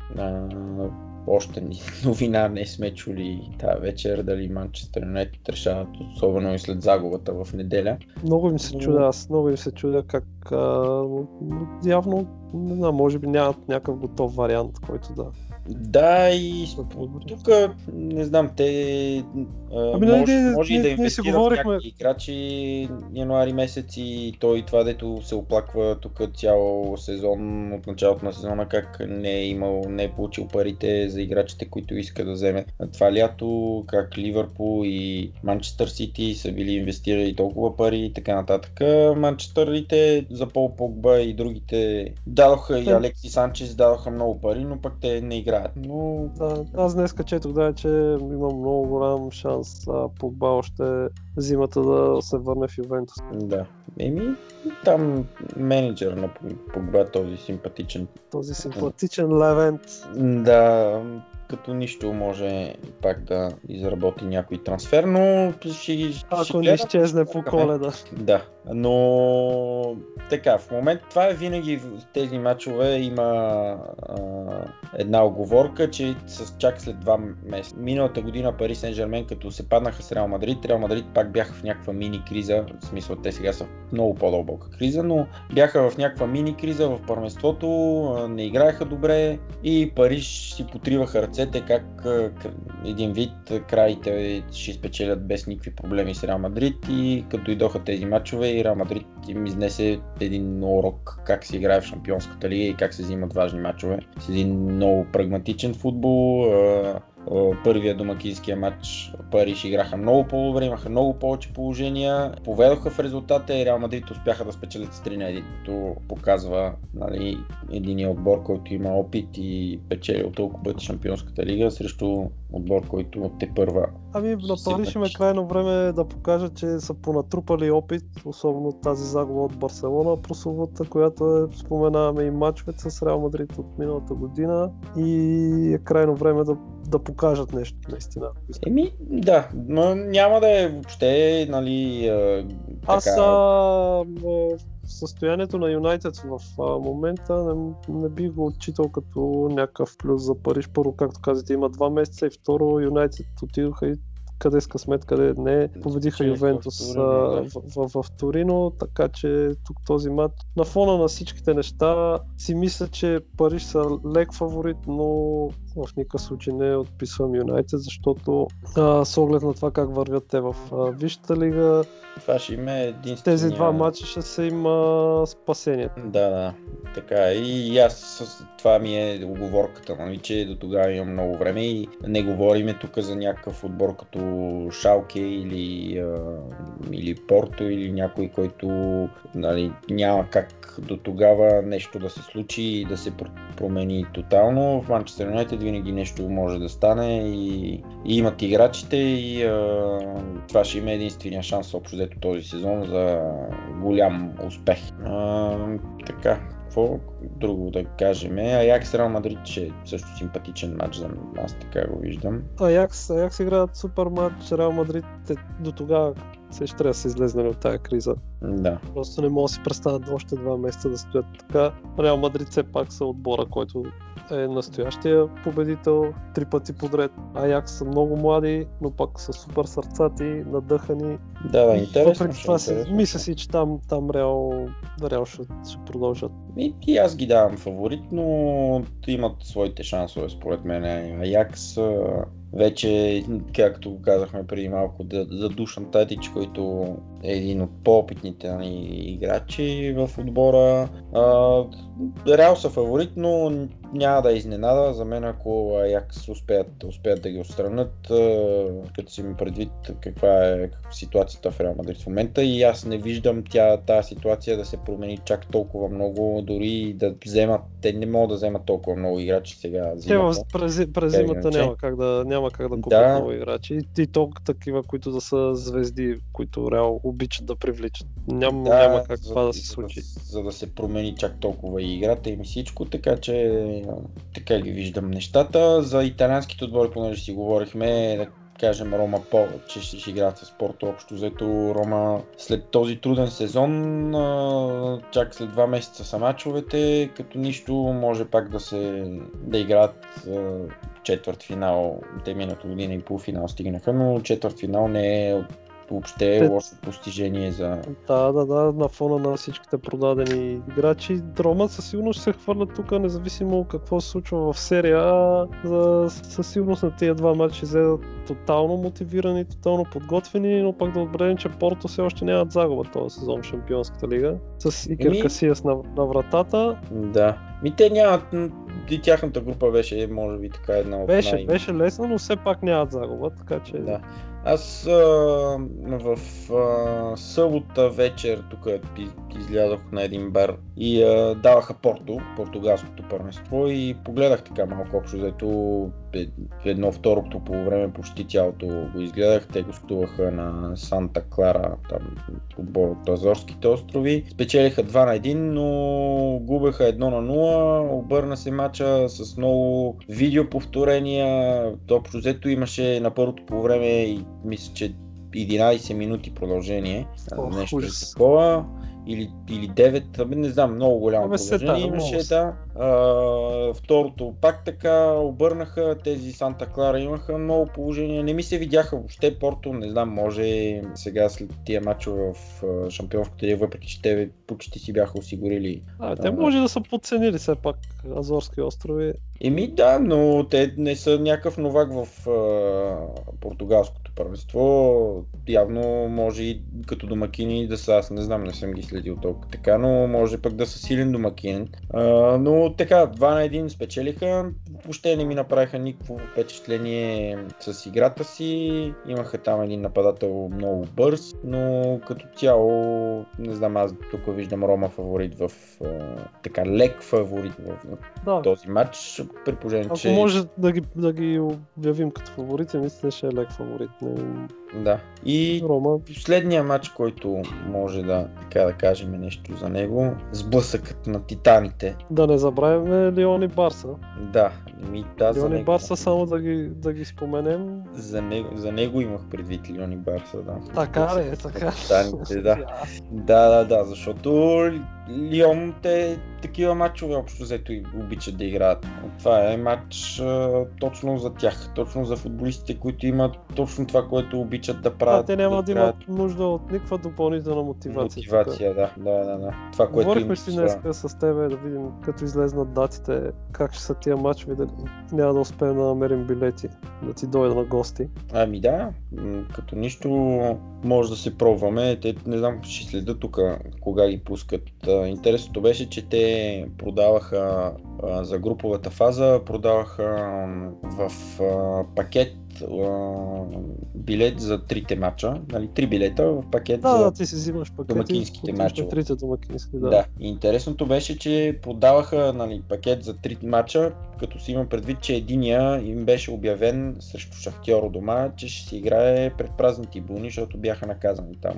Още ни новина не сме чули тази вечер, дали Манчестър Юнайтед решават, особено и след загубата в неделя. Много им се чудя, аз много им се чудя как а, но- но явно, не знам, може би нямат някакъв готов вариант, който да... Да, и тук не знам, те Ами, нали, може, ние- може и да инвестират някакви играчи януари месец и той това, дето се оплаква тук цял сезон, от началото на сезона, как не е имал, не е получил парите за играчите, които иска да вземе това лято, как Ливърпул и Манчестър Сити са били инвестирали толкова пари и така нататък. Манчестърите за Пол Погба и другите дадоха и Алекси Санчес дадоха много пари, но пък те не играят. Но Да, аз днес четох, да, че има много голям шанс а, Погба още зимата да се върне в Ювентус. Да. Еми, там менеджер на Погба, този симпатичен. Този симпатичен Левент. Да, като нищо може пак да изработи някой трансфер, но ще, ще Ако не изчезне по коледа. Да, но така, в момент това е винаги в тези матчове има а, една оговорка, че с, чак след два месеца. Миналата година Пари Сен Жермен, като се паднаха с Реал Мадрид, Реал Мадрид пак бяха в някаква мини криза, в смисъл те сега са в много по-дълбока криза, но бяха в някаква мини криза в първенството, не играеха добре и Париж си потриваха ръцете как един вид краите ще спечелят без никакви проблеми с Реал Мадрид и като дойдоха тези матчове и Реал Мадрид им изнесе един урок как се играе в Шампионската лига и как се взимат важни матчове с един много прагматичен футбол. Първия домакинския матч Париж играха много по-добре, имаха много повече положения, поведоха в резултата и Реал Мадрид успяха да спечелят с 3 на 1, като показва нали, един отбор, който има опит и печели толкова пъти Шампионската лига срещу отбор, който те първа. Ами на Париж има крайно време да покажат, че са понатрупали опит, особено тази загуба от Барселона, прословата, която е, споменаваме и матчовете с Реал Мадрид от миналата година и е крайно време да, да покажат нещо наистина. Еми, да, но няма да е въобще, нали, така... Аз а, състоянието на Юнайтед в момента не, не би го отчитал като някакъв плюс за Париж. Първо, както казвате, има два месеца и второ, Юнайтед отидоха и къде с късмет, къде не. Победиха Ювентус в, в, в, в, Торино, така че тук този матч на фона на всичките неща си мисля, че Париж са лек фаворит, но в никакъв случай не отписвам Юнайтед, защото а, с оглед на това как вървят те в а, Висшата лига, това ще има единствения... тези два матча ще се има спасение. Да, да, така и аз това ми е оговорката, нали, че до тогава имам много време и не говориме тук за някакъв отбор като Шалке или, а, или Порто или някой, който нали, няма как до тогава нещо да се случи и да се промени тотално. В Манчестър Юнайтед винаги нещо може да стане и, и имат играчите и а, това ще има единствения шанс общо взето този сезон за голям успех. А, така, какво друго да кажем? Аякс Реал Мадрид ще е също симпатичен матч за аз така го виждам. Аякс, Аякс играят супер матч, Реал Мадрид е до тогава се ще трябва да се излезнали от тази криза. Да. Просто не мога да си представят още два месеца да стоят така. Реал Мадрид все пак са отбора, който е настоящия победител три пъти подред. Аякс са много млади, но пак са супер сърцати, надъхани. Да, да, интересно. Въпреки това си, мисля си, че там, там Реал, Реал ще, ще продължат. И, и аз ги давам фаворит, но имат своите шансове според мен. Аякс вече, както казахме преди малко, за Душан Татич, който е един от по-опитните играчи в отбора. Реал са фаворит, но няма да е изненада за мен, ако Аякс успеят, успеят да ги отстранят, като си ми предвид каква е ситуацията в Реал Мадрид в момента и аз не виждам тя, тази ситуация да се промени чак толкова много, дори да вземат, те не могат да вземат толкова много играчи сега. Зимата. Те през, през зимата няма как да, няма как да купят да. много играчи и то такива, които да са звезди, които Реал обичат да привличат. Ням, да, няма как за, това да се случи. За, за да се промени чак толкова и играта им всичко, така че така ги виждам нещата. За италианските отбори, понеже си говорихме, да кажем Рома По, че ще, играят с спорта общо взето Рома след този труден сезон, чак след два месеца са мачовете, като нищо може пак да се да играят четвърт финал, те миналата година и полуфинал стигнаха, но четвърт финал не е въобще е лошо постижение за... Да, да, да, на фона на всичките продадени играчи. Рома със сигурност ще се хвърлят тук, независимо какво се случва в серия А. За, със сигурност на тия два матча излезат тотално мотивирани, тотално подготвени, но пък да отбележим, че Порто все още нямат загуба този сезон в Шампионската лига. С Икер Ми... Касиас на, на вратата. Да. Ми те нямат и тяхната група беше, може би, така една от Беше, най- беше лесна, но все пак нямат загуба, така че... Да. Аз а, в а, събота вечер тук излязох на един бар и а, даваха Порто, португалското първенство и погледах така малко общо, взето едно второто по време почти цялото го изгледах. Те гостуваха на Санта Клара, там отбор от Азорските острови. Спечелиха 2 на 1, но губеха 1 на 0. Обърна се мача с много видеоповторения. Общо взето имаше на първото по време и мисля, че 11 минути продължение. Ох, нещо ужас. такова или, или 9, абе, не знам, много голямо да, имаше, да. А, второто пак така обърнаха, тези Санта Клара имаха много положение, не ми се видяха въобще Порто, не знам, може сега след тия мачове в Шампионската лига, въпреки че те почти си бяха осигурили. А, те може да са подценили все пак Азорски острови. Еми да, но те не са някакъв новак в а, португалското първенство. Явно може и като домакини да са, аз не знам, не съм ги следил толкова така, но може пък да са силен домакин. А, но така, 2 на 1 спечелиха. Въобще не ми направиха никакво впечатление с играта си. Имаха там един нападател много бърз, но като цяло, не знам, аз тук виждам Рома фаворит в така лек фаворит в, Да, този матч, при положение, ако че... може да ги, да ги обявим като фаворити, наистина ще е лек фаворит. Не, Да. И Рома, последния матч, който може да, така да кажем нещо за него, сблъсъкът на титаните. да не забравяме Лион и Барса. Да, ми да, за Лион и него. Барса само да ги, да ги споменем. За него, за него имах предвид Лион и Барса, да. Така ли е, така. Титаните, да. Да, да, да, защото Лион те такива матчове общо взето и обичат да играят. Това е матч а, точно за тях, точно за футболистите, които имат точно това, което обичат да А, правят. те няма да играят. имат нужда от никаква допълнителна мотивация. Мотивация, да, да, да, да. Това, което Говорихме си днес с тебе да видим като излезнат датите как ще са тия матчове, дали няма да успеем да намерим билети да ти дойда на гости. Ами да, като нищо може да се пробваме. Те не знам, ще следа тук кога ги пускат. Интересното беше, че те продаваха за груповата фаза, продаваха в пакет а, билет за трите матча. Нали, три билета в пакет Да, за да, ти си взимаш пакети. домакинските мачове. Трите домакински, да. Да. И интересното беше, че продаваха нали, пакет за три мача, като си има предвид, че единия им беше обявен срещу Шахтьор у дома, че ще се играе пред празни трибуни, защото бяха наказани там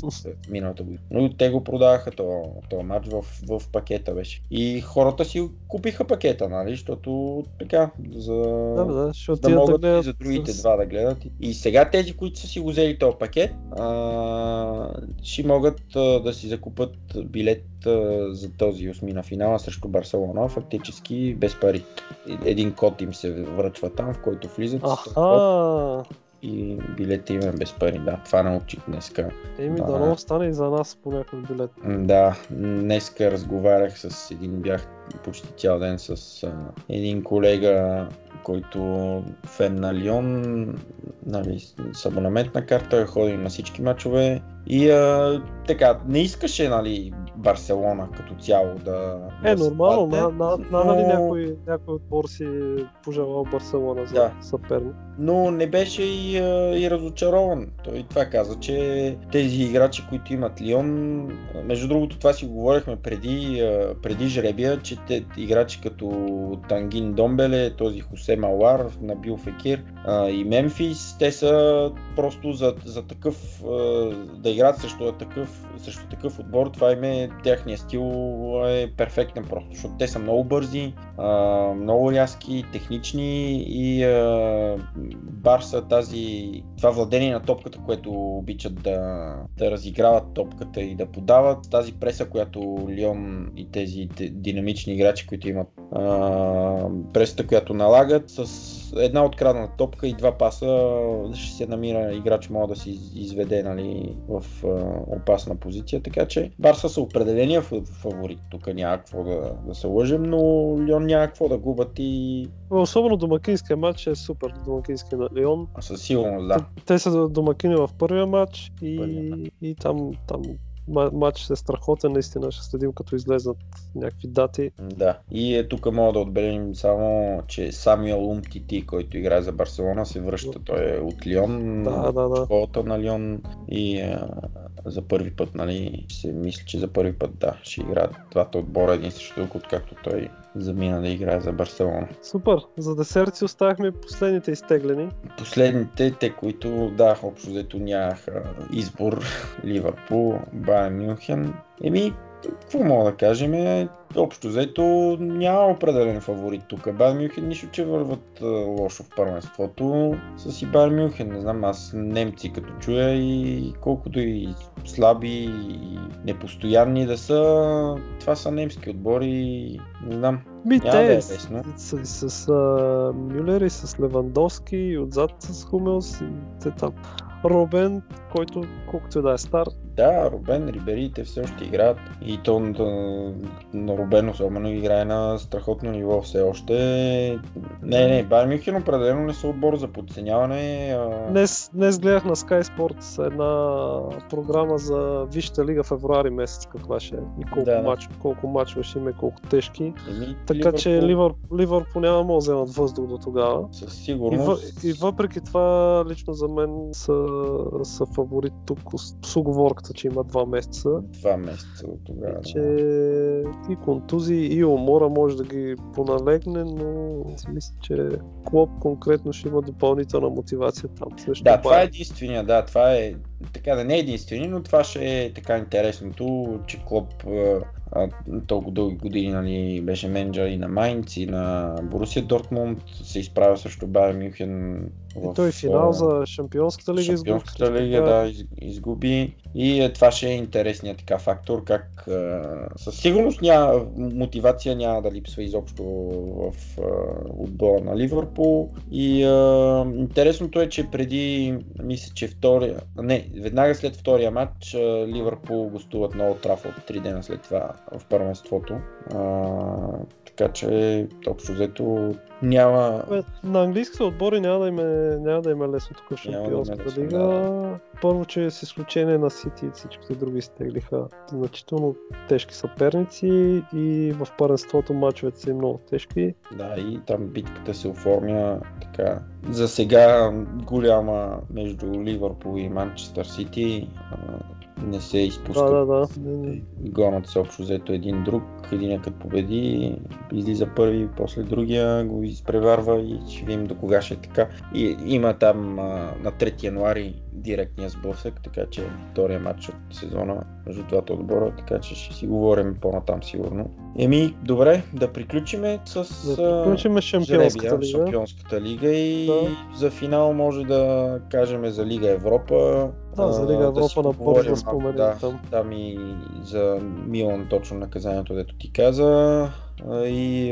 миналата година. Но те го продаваха този матч в, в пакета беше. И хората си купиха пакета, нали, защото така, за Да, да, ще да отидат да могат и гледат. за другите два да гледат. И сега тези, които са си го взели този пакет, а, ще могат а, да си закупат билет а, за този осмина финала срещу Барселона, фактически без пари. Един код им се връчва там, в който влизат Аха, и билета им е без пари. Да, това научих днеска. еми Да. да дано стане и за нас по някой билет. Да, днеска разговарях с един, бях почти цял ден с а, един колега, който фен на Лион, нали, с абонаментна карта, ходим на всички мачове и а, така, не искаше, нали, Барселона като цяло да... Е, да нормално, падне, на, на, на, нали но- някой, някой отбор си пожелал Барселона за Да. съперник. но не беше и, и разочарован. Той това каза, че тези играчи, които имат Лион, между другото това си го говорихме преди, преди жребия, че те играчи като Тангин Домбеле, този Хосе Малар, Набил Фекир и Мемфис, те са просто за, за такъв, да играят срещу такъв, срещу такъв отбор, това им е, техния стил е перфектен просто, защото те са много бързи, много рязки, технични и Барса тази, това владение на топката, което обичат да, да разиграват топката и да подават, тази преса, която Лион и тези те- динамични играчи, които имат пресата, която налагат с една открадната топка и два паса ще се намира играч, може да се из- изведе нали, в а, опасна позиция, така че Барса са определения фаворит. Тук няма какво да, да се лъжем, но Лион няма какво да губят и Особено домакинския матч е супер, домакинския на Лион. със сигурност да. Те са домакини в първия матч и, Първия и там, там матч е страхотен, наистина ще следим като излезнат някакви дати. Да. И е, тук мога да отбележим само, че Самюел Умтити, който играе за Барселона, се връща. Той е от Лион, Да, да, да. школата на Лион и а, за първи път, нали, се мисля, че за първи път, да, ще играят двата отбора един срещу друг, откакто той замина да играе за Барселона. Супер! За десерт си оставихме последните изтеглени. Последните, те, които, да, общо взето нямаха избор, Ливърпул, Байер Мюнхен. Еми, какво мога да кажем? е, Общо взето няма определен фаворит тук. Байер Мюнхен нищо, че върват лошо в първенството. С и Байер Мюнхен, не знам, аз немци като чуя и колкото и слаби и непостоянни да са, това са немски отбори, не знам. Ми, Няма да е те лесно. с, с, с а, Мюлер и с Левандовски и отзад с Хумелс и те там. Робен, който колкото и да е стар, Да, Рубен, Рибери, те все още играят. И то на, на Рубен особено играе на страхотно ниво все още. Не, не, Байер Мюнхен определено не са отбор за подценяване. А... Днес, днес гледах на Sky Sports една програма за Висшата лига февруари месец каква ще е и колко, Да, мач, колко мачове ще има и колко тежки. Еми, Така че Ливърпул Ливър, Ливърпул няма да вземат въздух до тогава. Със И, сигурност. въ, и въпреки това, лично за мен са, са фаворит тук с, с оговорката, че има два месеца. Два месеца от тогава. Че и контузии, и умора може да ги поналегне, но си мисля, че Клоп конкретно ще има допълнителна мотивация там. Срещу Да, това е единствения, да, това е така да не е единствения, но това ще е така интересното, че Клоп а, толкова дълги години нали, беше менеджер и на Майнц, и на Борусия Дортмунд, се изправя срещу Байер Мюнхен И той финал за Шампионската лига изгуби Шампионската срещу лига, да, из, изгуби. И е, това ще е интересният така фактор, как със сигурност няма, мотивация няма да липсва изобщо в отбора на Ливърпул. И интересното е, че преди, мисля, че втория, не, веднага след втория матч, а, Ливърпул гостуват на Олд Трафорд, три дена след това в първенството. А, така че, общо взето, няма, Бе, На английските отбори няма да им е, няма да им е лесно тук в да е Шампионската лесно, лига. Първо, че с изключение на Сити и всичките други изтеглиха значително тежки съперници и в първенството мачовете са много тежки. Да, и там битката се оформя така. За сега голяма между Ливърпул и Манчестър Сити. Не се изпуска. Да, да, да. Гонят се общо взето един друг. Един като победи, излиза първи, после другия го изпреварва и ще видим до кога ще е така. И има там а, на 3 януари директния сблъсък, така че втория матч от сезона между двата отбора, така че ще си говорим по-натам сигурно. Еми, добре, да приключиме с Да а, приключим Шампионската жребия, лига. Шампионската лига и Да. за финал може да кажем за Лига Европа. Да, за Лига Европа си набързо да споменем да, там. Там и за Милан точно наказанието, дето ти каза. И,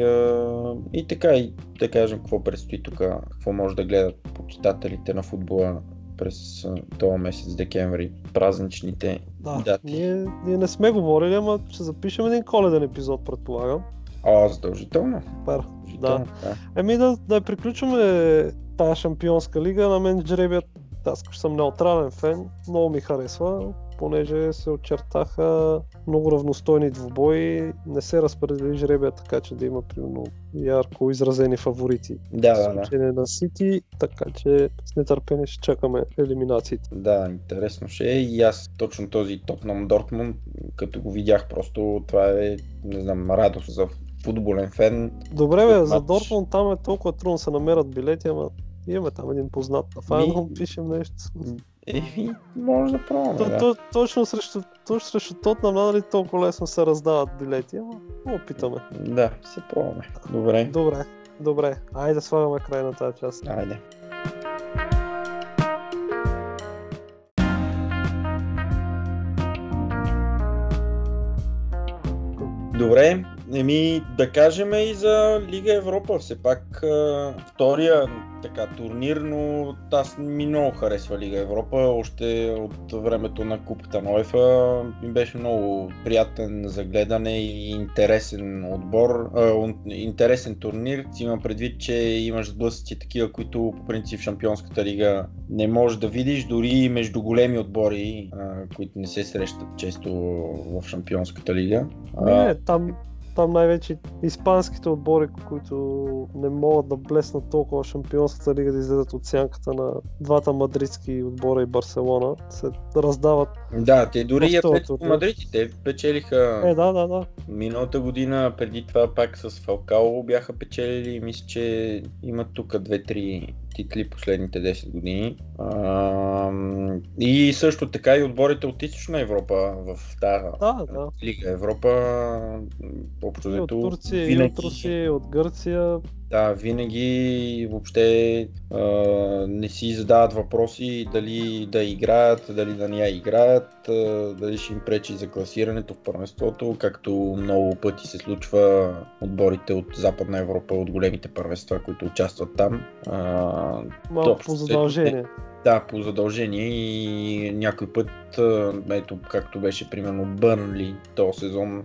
и така, и да кажем какво предстои тук, какво може да гледат почитателите на футбола през този месец декември, празничните Да, дати. ние, ние не сме говорили, ама ще запишем един коледен епизод, предполагам. А, задължително. Пар. задължително да. Еми да, да приключваме тази шампионска лига. На мен жребият, аз съм неутрален фен, много ми харесва, понеже се очертаха много равностойни двубои. Не се разпредели жребия така, че да има примерно ярко изразени фаворити. Да, да, да. на Сити, така че с нетърпение ще чакаме елиминациите. Да, интересно ще е и аз точно този Тотнам Дортмунд, като го видях просто, това е, не знам, радост за футболен фен. Добре, бе, за. Дортмунд там е толкова трудно да се намерят билети, ама имаме там един познат на фанал, Ми- пишем нещо. Еми, може да пробваме, То, да. то, точно срещу, точно срещу Тотнам надали толкова лесно се раздават билети, ама опитаме. Да, се пробваме. Добре, Добре, добре. Айде слагаме край на тази част. айде. Добре, Еми, да кажем и за Лига Европа. Все пак втория така турнир, но аз ми много харесва Лига Европа. Още от времето на Купата на ОЕФА ми беше много приятен за гледане и интересен отбор, а, интересен турнир. Си предвид, че имаш сблъсъци такива, които по принцип в Шампионската лига не можеш да видиш, дори между големи отбори, а, които не се срещат често в Шампионската лига. Не, там там най-вече испанските отбори, които не могат да блеснат толкова Шампионската лига да излезат от сянката на двата мадридски отбора и Барселона, се раздават. Да, те дори и Атлетико Мадрид, те печелиха е, да, да, да. миналата година, преди това пак с Фалкао бяха печелили, мисля, че имат тук две-три титли последните 10 години. А, и също така и отборите от Източна Европа в тази да, да. Лига Европа. Общо от Турция, винаги... и от Русия, от Гърция. Да, винаги въобще а, не си задават въпроси дали да играят, дали да не я играят, а, дали ще им пречи за класирането в първенството, както много пъти се случва отборите от Западна Европа, от големите първенства, които участват там. А, Малко по задължение. Да, по задължение и някой път, ето както беше примерно Бърнли този сезон,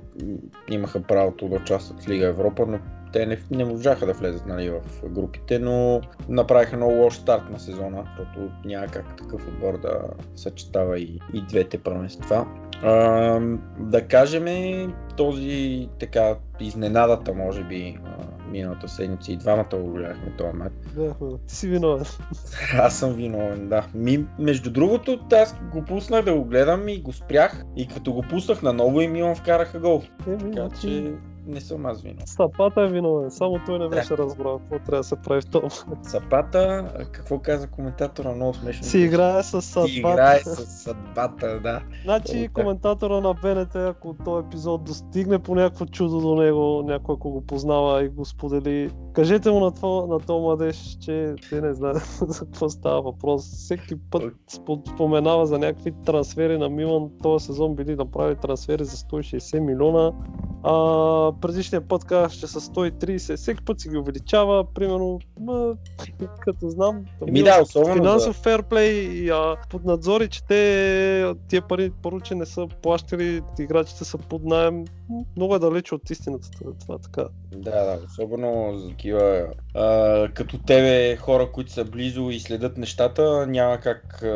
имаха правото да участват в Лига Европа, но те не, не можаха да влезат нали, в групите, но направиха много лош старт на сезона, защото няма как такъв отбор да съчетава и, и двете първенства. А, да кажем този така изненадата може би миналата седмица и двамата го гледахме този матч. Да, ти си виновен. аз съм виновен, да. Ми, между другото, аз го пуснах да го гледам и го спрях и като го пуснах наново и Милан вкараха гол. Е, така значи че не съм аз виновен. Сапата е виновен, само той не беше да. разбрал какво трябва да се прави в това. Сапата, какво каза коментатора, много смешно. Си играе с съдбата. Си играе с съдбата, да. Значи коментатора на БНТ, ако този епизод достигне по някакво чудо до него, някой ако го познава и го сподели, кажете му на, това, на този младеж, че те не знае за какво става въпрос. Всеки път споменава за някакви трансфери на Милан. Този сезон били направили трансфери за 160 милиона. А, предишния път казах, че са 130, всеки път си ги увеличава, примерно, ма, като знам, Ми да, особено финансов за... ферплей и а, под надзори, че те тия пари поручи не са плащали, играчите са под найем, много е далеч от истината това така. Да, да, особено за такива а, като тебе хора, които са близо и следят нещата, няма как а,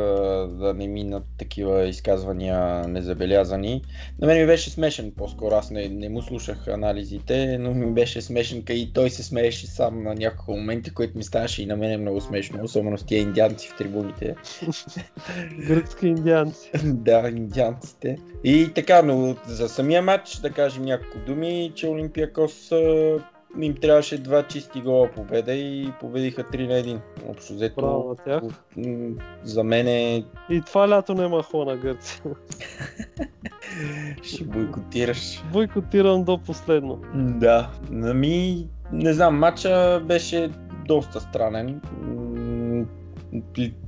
да не минат такива изказвания незабелязани. На мен ми беше смешен по-скоро, аз не, не му слушах анализите, но ми беше смешен и той се смееше сам на няколко моменти, които ми ставаше и на мен е много смешно, особено с тия индианци в трибуните. Гръцки индианци. да, индианците. И така, но за самия матч да кажем няколко думи, че Олимпиакос им трябваше два чисти гола победа и победиха 3 на 1. Общо взето. Браво тях. За мен е... И това лято няма хо на Гърция. Ще бойкотираш. Бойкотирам до последно. Да. Нами, не знам, матча беше доста странен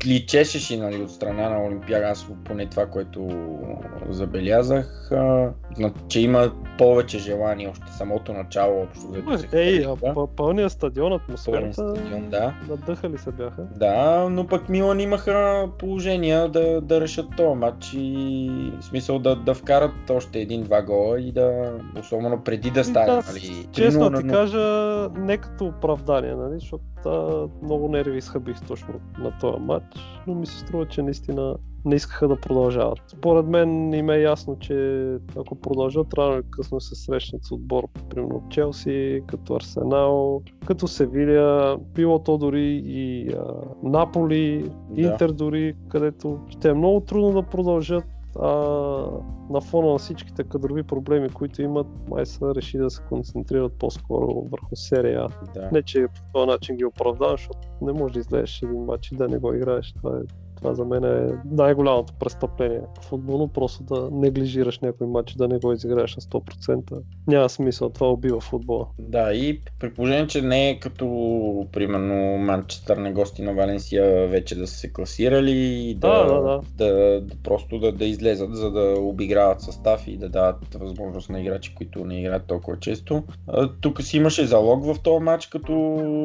личеше си нали, от страна на Олимпиада, аз поне това, което забелязах, а, че има повече желание още самото начало. Общо, да се Ей, а пълния стадион, атмосферата, стадион, да. надъхали се бяха. Да, но пък Милан имаха положения да, да решат този матч и в смисъл да, да вкарат още един-два гола и да, особено преди да стане. Да, нали, честно ти кажа, не като оправдание, нали, защото а, много нерви изхъбих точно на този матч, но ми се струва, че наистина не искаха да продължават. Според мен им е ясно, че ако продължат, рано или късно се срещнат с отбор, примерно Челси, като Арсенал, като Севилия, било то дори и а, Наполи, да. Интер дори, където ще е много трудно да продължат а, на фона на всичките кадрови проблеми, които имат, май са реши да се концентрират по-скоро върху серия. Да. Не, че по този начин ги оправдавам, защото не може да излезеш един матч и да не го играеш. Това е Това за мен е най-голямото престъпление футболно, просто да неглижираш някой матч, да не го изиграеш на 100%. Няма смисъл, това убива футбола. Да, и при положение, че не е като, примерно, Манчестър на гости на Валенсия вече да са се класирали и да, Да, да, да. да, да просто да, да излезат, за да обиграват състав и да дават възможност на играчи, които не играят толкова често. Тук си имаше залог в този матч, като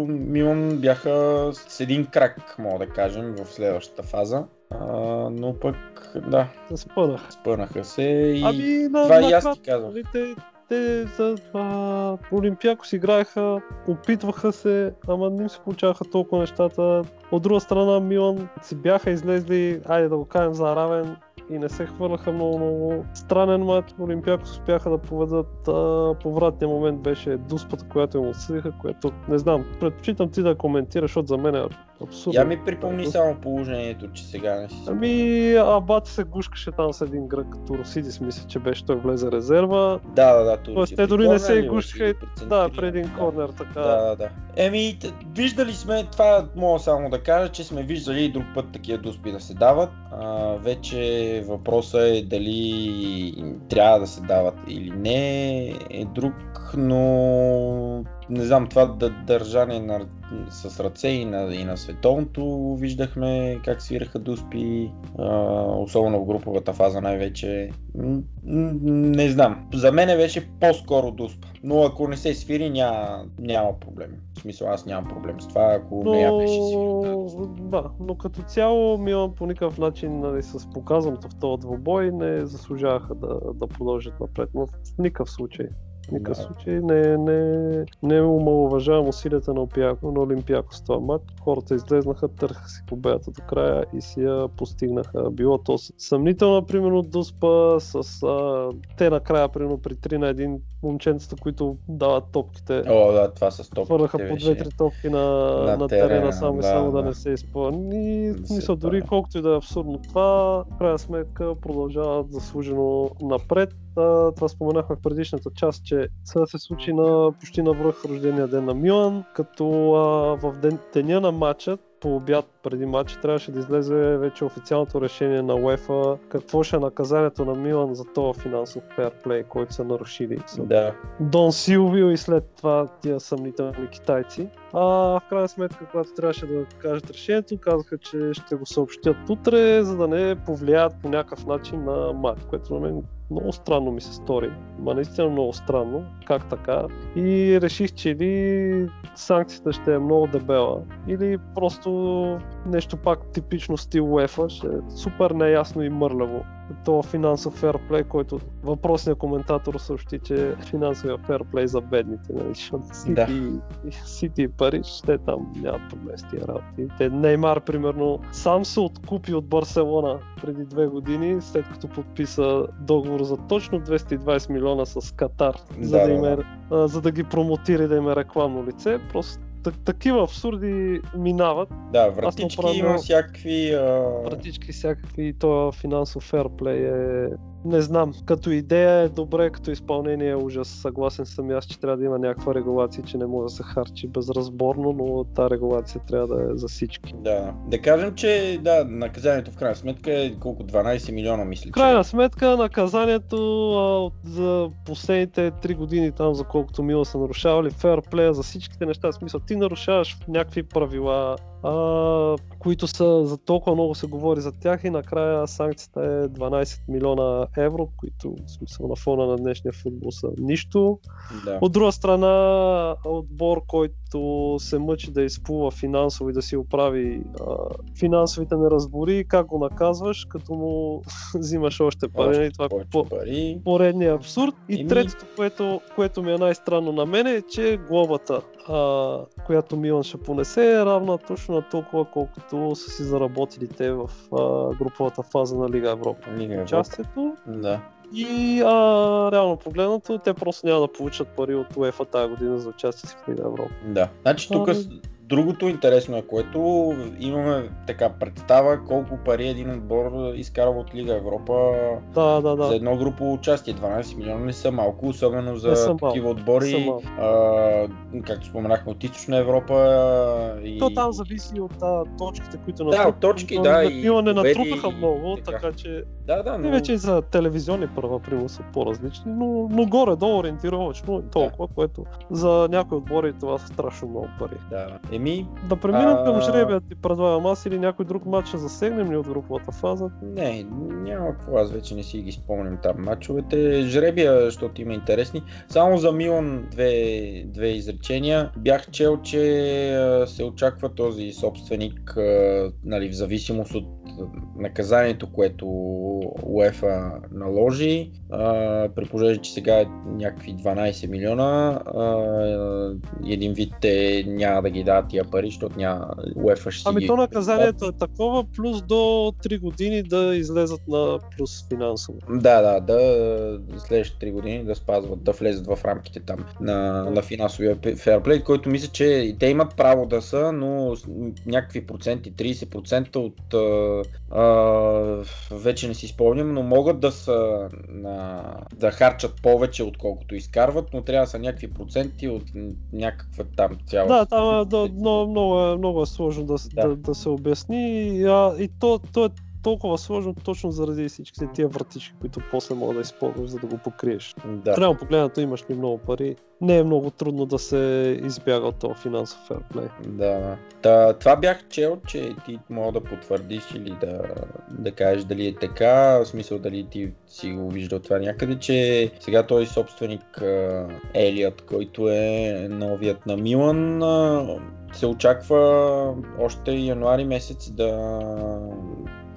Милан бяха с един крак, мога да кажем, в следващата фаза. А, но пък, да, спънах. спънаха се и Ами, на, това и аз ти казвам. те, те за това Олимпиакос играеха, опитваха се, ама не им се получаваха толкова нещата. От друга страна Милан си бяха излезли, айде да го кажем за равен и не се хвърляха много, много. Странен матч, Олимпиакос успяха да поведат. А, повратният момент беше дуспата, която им отсъдиха, което не знам. Предпочитам ти да коментираш, защото за мен е абсурдно. Я ми припомни само положението, че сега не си. Ами, Абат се гушкаше там с един грък, като Росидис, мисля, че беше той влезе резерва. Да, да, да. Турци. Тоест, те дори не се и- при Да, преди един Да. корнер, така. Да, да, да. Еми, виждали сме, това мога само да кажа, че сме виждали и друг път такива дуспи да се дават. А, вече въпросът е дали трябва да се дават или не е друг, но не знам, това да, държане на, с ръце и на, и на световното виждахме как свираха дуспи, а, особено в груповата фаза най-вече. Не знам, за мен беше по-скоро дуспа, но ако не се свири няма, няма проблем. В смисъл аз нямам проблем с това, ако не я беше свирил. Но, да, но като цяло Милан по никакъв начин нали, с показаното в този двубой не заслужаваха да, да продължат напред. Но в никакъв случай. Никакъв Да. случай не, не, не омалуважавам усилията на, Олимпиако, на Олимпиако с това матч. Хората излезнаха, търха си победата до края и си я постигнаха. Било то с- съмнителна, примерно, дуспа, с а, те накрая, примерно, при 3 на 1 момченцата, които дават топките. О, да, това с топките Хвърляха по две-три топки на, на на, терена, терена, само и да, само да, да. не се изпълни. Мисля, дори колкото и да е абсурдно това, в крайна сметка продължават заслужено напред. А, това споменахме в предишната част, че сега се случи на почти на връх рождения ден на Милан, като а, в ден, деня на матча по обяд преди матча трябваше да излезе вече официалното решение на УЕФА какво ще е наказанието на Милан за този финансов фейрплей, който са нарушили. Да, Дон Силвио и след това тия съмнителни китайци. А в крайна сметка, когато трябваше да кажат решението, казаха, че ще го съобщят утре, за да не повлияят по някакъв начин на матч, което на мен много странно ми се стори. Ма наистина много странно. Как така? И реших, че или санкцията ще е много дебела, или просто нещо пак типично стил UEFA, ще е супер неясно и мърляво. То финансов ферплей, който въпросният коментатор съобщи, че финансовия ферплей за бедните, нали, защото Сити, Да. Сити и Париж, те там нямат проблем с тия работи. Те Неймар, примерно, сам се откупи от Барселона преди две години, след като подписа договор за точно 220 милиона с Катар, за, Да, да им да, е, а, за да ги промотира и да им е рекламно лице. Просто так- такива абсурди минават, да, вратички направо- има всякакви... А... вратички всякакви и то финансов ферплей е... Не знам, като идея е добре, като изпълнение е ужас. Съгласен съм и аз, че трябва да има някаква регулация, че не може да се харчи безразборно, но тази регулация трябва да е за всички. Да. да кажем, че да, наказанието в крайна сметка е колко 12 милиона, мисля. В крайна сметка наказанието а, за последните 3 години там, за колкото мило са нарушавали ферплея за всичките неща. В смисъл, ти нарушаваш някакви правила, а, които са за толкова много се говори за тях и накрая санкцията е 12 милиона евро, които в смисъл на фона на днешния футбол са нищо. Да. От друга страна, отбор, който се мъчи да изплува финансово и да си оправи а, финансовите неразбори, как го наказваш, като му взимаш още пари. Още нали? това повече по, пари. поредния абсурд. И Еми- третото, което, което ми е най-странно на мен е, че глобата, а, която Милан ще понесе е равна точно на толкова, колкото са си заработили те в а, груповата фаза на Лига Европа. Лига Европа. Участието Да. И а, реално погледнато, те просто няма да получат пари от УЕФА тази година за участие в Лига Европа. Да. Значи тук с- другото интересно е, което имаме така представа колко пари един отбор изкарва от Лига Европа Да, да, за да. едно групово участие. 12 милиона не са малко, особено за са такива отбори, а, както споменахме от Източна Европа. И... То там зависи от а, точките, които Да, натрупаха, от точки, но да, и не натрупаха и много, така. така че Да, да, и но... вече и за телевизионни права, примерно, са по-различни, но, но горе-долу ориентировачно е толкова, което за някои отбори това са страшно много пари. Да. Еми, Да преминем към А- жребия, ти предлагам аз или някой друг матч ще засегнем ли от груповата фаза? Не, няма какво, аз вече не си ги спомням там мачовете. Жребия, защото има интересни. Само за Милан две, две изречения. Бях чел, че се очаква този собственик, нали, в зависимост от наказанието, което УЕФА наложи, а, при положение, че сега е някакви 12 милиона, а, един вид те няма да ги дадат тия пари, защото няма УЕФА ще Ами ги... то наказанието е такова, плюс до 3 години да излезат на плюс финансово. Да, да, да следващите 3 години да спазват, да влезат в рамките там на, на финансовия ферплей, който мисля, че те имат право да са, но някакви проценти, 30% от а, а, вече не си спомням, но могат да са на, да харчат повече отколкото изкарват, но трябва да са някакви проценти от някаква там цяла. Да, там да, много, много, е, много е сложно да, Да. да. Да, да се обясни. И, а, и то, то е толкова сложно точно заради всичките тия вратички, които после мога да използваш, за да го покриеш. да. Трябва погледнато имаш ли много пари. Не е много трудно да се избяга от този финансов ферплей. Да. Та, това бях чел, че ти мога да потвърдиш или да, да кажеш дали е така, в смисъл дали ти си го виждал това някъде, че сега този собственик а, Елият, който е новият на Милан, се очаква още януари месец да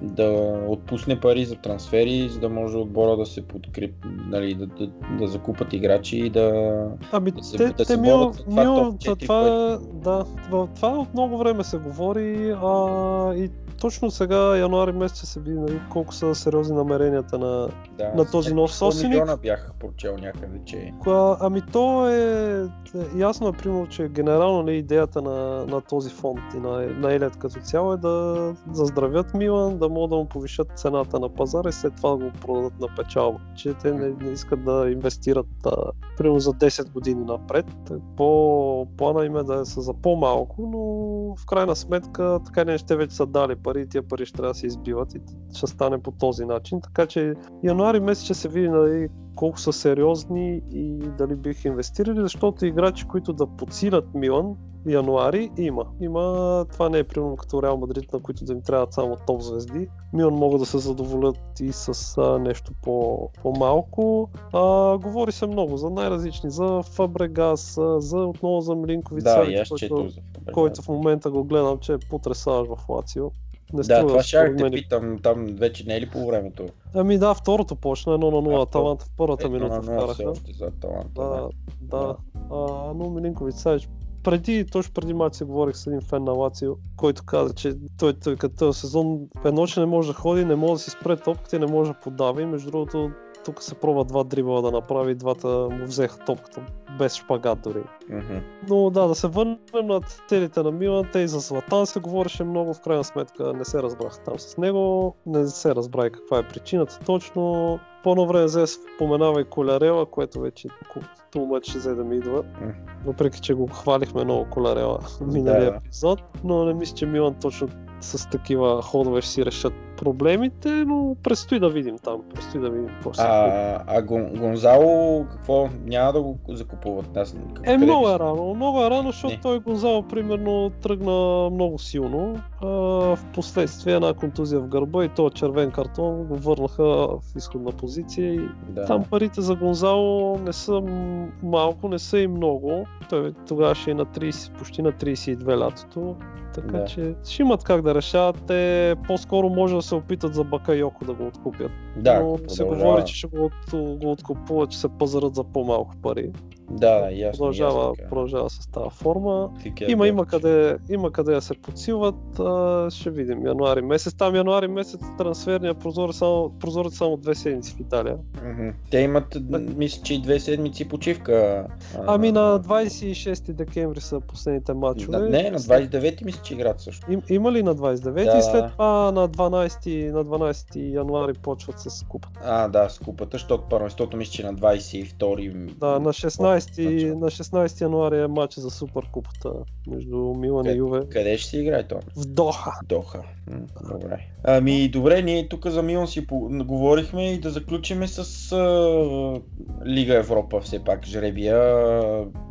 да отпусне пари за трансфери, за да може отбора да се подкреп, нали, да, да, да закупат играчи и да... Ами Да се- те, да те се Мил, за това Мил, топ това, да, това от много време се говори а, и точно сега, януари месец, се види нали, колко са сериозни намеренията на... да На този нов 100 собственик? милиона бях прочел някъде, че... А, ами то е... е, Ясно е, примерно, че генерално нали, идеята на, на този фонд и на, на Елият като цяло е да заздравят Милан, да могат да му повишат цената на пазара и след това да го продадат на печалба. Че те не, не искат да инвестират а, примерно за 10 години напред. По плана им е да са за по-малко, но в крайна сметка така не ще вече са дали пари и тия пари ще трябва да се избиват и ще стане по този начин. Така че януари месец ще се види нали, колко са сериозни и дали бих инвестирали, защото играчи, които да подсилят Милан, януари има. Има, това не е примерно като Реал Мадрид, на които да им трябват само топ звезди. Милан могат да се задоволят и с а, нещо по, по-малко. А, говори се много за най-различни, за Фабрегас, за отново за Милинковиц, Да, който, който в момента го гледам, че е потресаващ в Лацио. Не Да, това ще според те питам, там вече не е ли по времето? Ами да, второто почна 1 на 0, второ. Аталанта в първата Едно минута вкараха. за Таланта. Да, да. А, но Милинкович Савич преди, точно преди матч се говорих с един фен на Лацио, който каза, че той, той като този сезон едно, че не може да ходи, не може да си спре топката и не може да подава. И между другото, тук се пробва два дрибала да направи, двата му взеха топката без шпагат дори. Мгм. Но да, да се върнем на целите на Милан. Те и за Златан се говореше много, в крайна сметка не се разбрах там с него. Не се разбра и каква е причината точно. По-на време взе споменава и Колярела, което вече тумъч ще взе да ми идва. Въпреки, че го хвалихме много Колярела в миналия Да. епизод, но не мисля, че Милан точно с такива ходове ще си решат проблемите, но предстои да видим там. Предстои да видим какво се. А, а Гон, Гонзало, какво? Няма да го закупуват? Аз, Е, много е рано. Много е рано, защото Не. той Гонзало, примерно, тръгна много силно. А, в последствие една контузия в гърба и този червен картон го върнаха в изходна позиция и Да. там парите за Гонзало не са малко, не са и много. Той тогава ще е на 30, почти на 32 лятото. Така Да. че ще имат как да решават. Те по-скоро може да се опитат за Бакайоко да го откупят. да, но се говори, че ще го, от, го откупуват, че се пазарат за по-малко пари. Да, да, ясно. продължава, ясно, така. продължава с тази форма. Има, да. има, къде, има къде да се подсилват. А, ще видим януари месец. Там януари месец трансферния прозорец само, прозорец само две седмици в Италия. Те имат, мисля, че две седмици почивка. а, Ами на 26 декември са последните матчове. Да, не, на 29 мисля, че играят също. Им, има ли на 29 Да, и след това на 12, на 12 януари почват с купата. А, да, с купата, защото първенството мисля, че на 22 Да, на 16, Значи- на 16 януари е матч за Суперкупата между Милан и Юве Къде ще се играе то? в Доха. Доха. М, Добре. Ами, добре, ние тук за Милан си говорихме и да заключиме с а, Лига Европа все пак. Жребия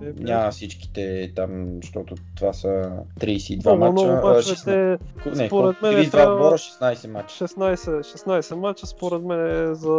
Е, няма всичките там, защото това са 32 Много, много мача. а, мачове, 16 те Не, според мен 32 трябва- отбора, 16 мача. 16, 16 мача, според мен е за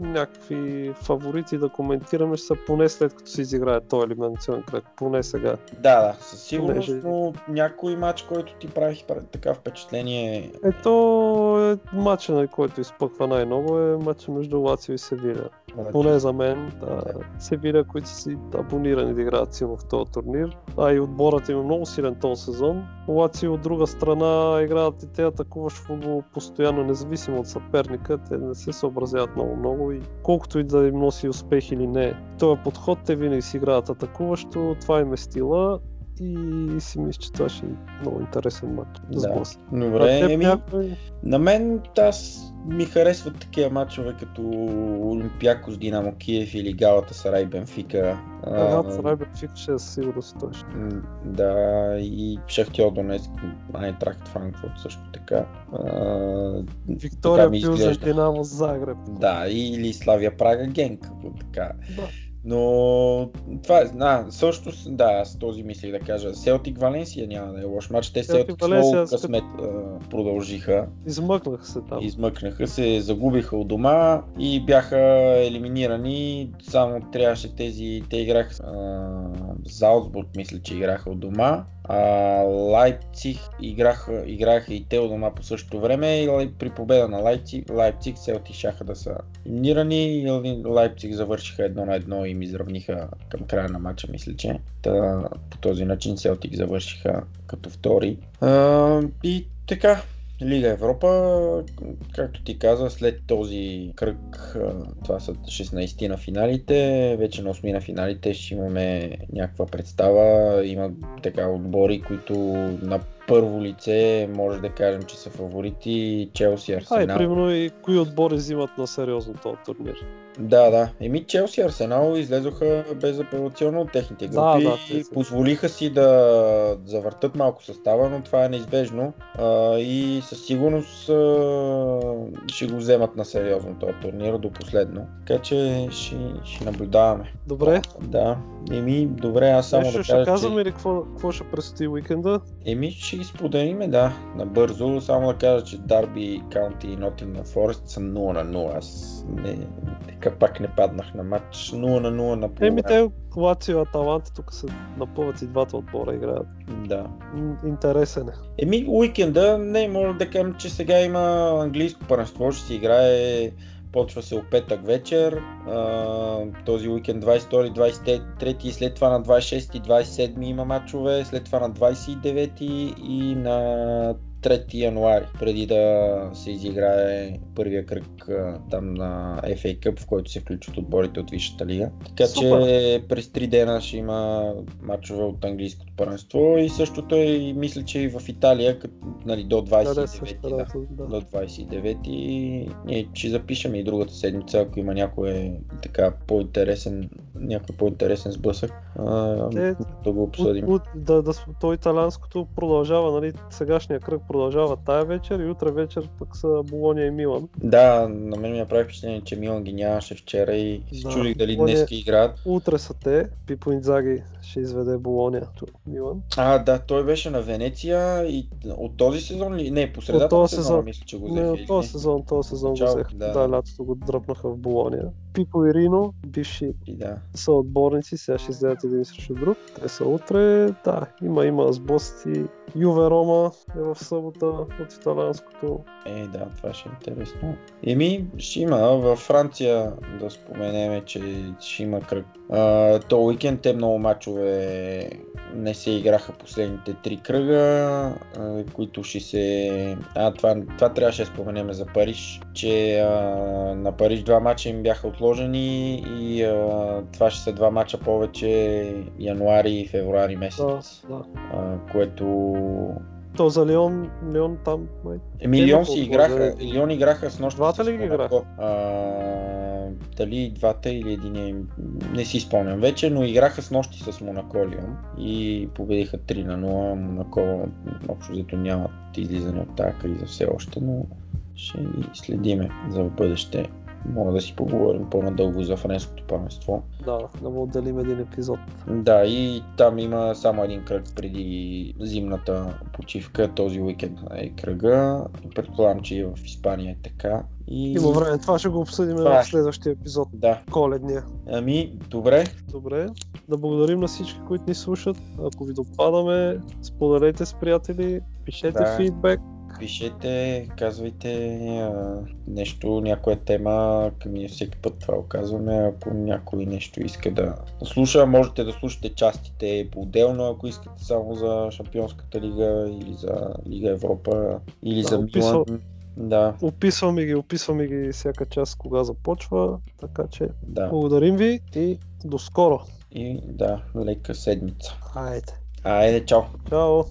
някакви фаворити да коментираме, ще са поне след като се изиграе този елиминационен кръг, поне сега. Да, да, със сигурност, Понеже- но някой матч, който ти прави така впечатление. Ето е матча, на който изпъква най-много е матча между Лацио и Севиля. Поне за мен, да. Севиля, които си абонирани да играят силно в този турнир. А и отборът им е много силен този сезон. Лацио от друга страна играят и те атакуваш футбол постоянно, независимо от съперника. Те не се съобразяват много-много и колкото и да им носи успех или не. Този подход те винаги си играят атакуващо, това им е стила и си мисля, че това ще е много интересен матч. Да. Да. Добре, еми, някой- на мен аз ми харесват такива матчове като Олимпиакос, Динамо Киев или Галата Сарай Бенфика. Галата Сарай Бенфика ще е сигурност ще. м, Да, и Шахтьор Донецк, Айнтрахт Франкфурт също така. А, Виктория така Пилзен. Динамо Загреб. Да, или Славия Прага Генк. Така. Да. Но това е, да, също, с- да, аз този мислих да кажа. Селтик Валенсия няма да е лош матч. Те Селтик с много късмет а, продължиха. Измъкнах се там. Измъкнаха се, загубиха от дома и бяха елиминирани. Само трябваше тези, те играха а, Залцбург, мисля, че играха от дома. А Лайпциг играха, играха и те от дома по същото време и при победа на Лайпциг, Лайпциг Селти шаха да са елиминирани и Лайпциг завършиха едно на едно и им изравниха към края на матча, мисля, че. Та, по този начин Селтик завършиха като втори. А, и така, Лига Европа, както ти каза, след този кръг, това са 16 на финалите, вече на 8 на финалите ще имаме някаква представа. Има така отбори, които на първо лице може да кажем, че са фаворити Челси, Арсенал. примерно и кои отбори взимат на сериозно този турнир. Да, да. Еми Челси и Арсенал излезоха безапелационно от техните Да, групи да, те и позволиха си да завъртат малко състава, но това е неизбежно а, и със сигурност а, ще го вземат на сериозно този турнир до последно. Така че ще, ще наблюдаваме. Добре, Да, еми добре, аз само нещо да ще кажа, казваме че... или какво, какво ще предстои уикенда? Еми ще ги споделиме, да, набързо. Само да кажа, че Дарби, Каунти и Нотингъм Форест са 0 на 0. Аз не, така пак не паднах на матч 0 на 0 на половина. Еми те Лацио и Аталанта тук се напъват и двата отбора играят. Да. Интересен е. Еми, уикенда, не, може да кажем, че сега има английско първенство, ще си играе, почва се от петък вечер, този уикенд 22, 23 и след това на 26 и 27 има матчове, след това на 29 и на 3 януари, преди да се изиграе първия кръг там на FA Cup, в който се включват отборите от Висшата лига. Така Супер. че през 3 дена ще има матчове от английското първенство и същото е и мисля, че и в Италия, като, нали, до Да, да, 29 също, да, да, да. до 29 и ние ще запишем и другата седмица, ако има някой така по-интересен, някой по-интересен сблъсък, а, Те- да го обсъдим. От, от, да, да, то италианското продължава, нали, сегашния кръг продължава тая вечер и утре вечер пък са Болония и Милан. Да, на мен ми направи впечатление, че Милан ги нямаше вчера и се Да. чудих дали Болония- днес играят. Утре са те, Пипо Инзаги ще изведе Болония, Милан. А, да, той беше на Венеция и от този сезон ли? Не, по средата От сезона, сезон. мисля, че го Не, взеха. от или този не? сезон, този сезон го Начало, взех. да. Да, лятото го дръпнаха в Болония. Пипо и Рино, бивши И да. са отборници, сега ще излязат един срещу друг. Те са утре, да, има, има сблъсъци. Юве Рома е в събота от италианското. Е, да, това ще е интересно. Еми, ще има във Франция да споменеме, че ще има кръг. А, то уикенд те много мачове не се играха последните три кръга, а, които ще се... А, това, това трябваше да споменеме за Париж, че а, на Париж два мача им бяха отложени и а, това ще са два мача повече януари и февруари месец. Да, да. А, което То за Лион, Лион там, май. Еми, на си играха, да е? Лион играха с нощ. Двата ли ги играха? Дали двата или един, не си спомням вече, но играха с нощи с Монако Лион и победиха 3 на 0. Монако общо взето нямат излизане от тази криза все още, но ще ги следиме за бъдеще. Мога да си поговорим по-надълго за френското първенство. Да, да му отделим един епизод. Да, и там има само един кръг преди зимната почивка. Този уикенд е кръга. Предполагам, че и в Испания е така. И... Има време, това ще го обсъдим Това в следващия епизод. Да. Коледния. Ами, добре. Добре, да благодарим на всички, които ни слушат. Ако ви допадаме, споделете с приятели, пишете Да. фидбек. Пишете, казвайте а, нещо, някоя тема, ние всеки път това го казваме. Ако някой нещо иска да слуша, можете да слушате частите по-отделно, ако искате само за Шампионската лига или за Лига Европа или Да, за описал- Милан. Да, Описваме ги, описваме ги всяка част, кога започва. Така че да. благодарим ви и до скоро. И да, лека седмица. Айде. Айде, чао! Чао!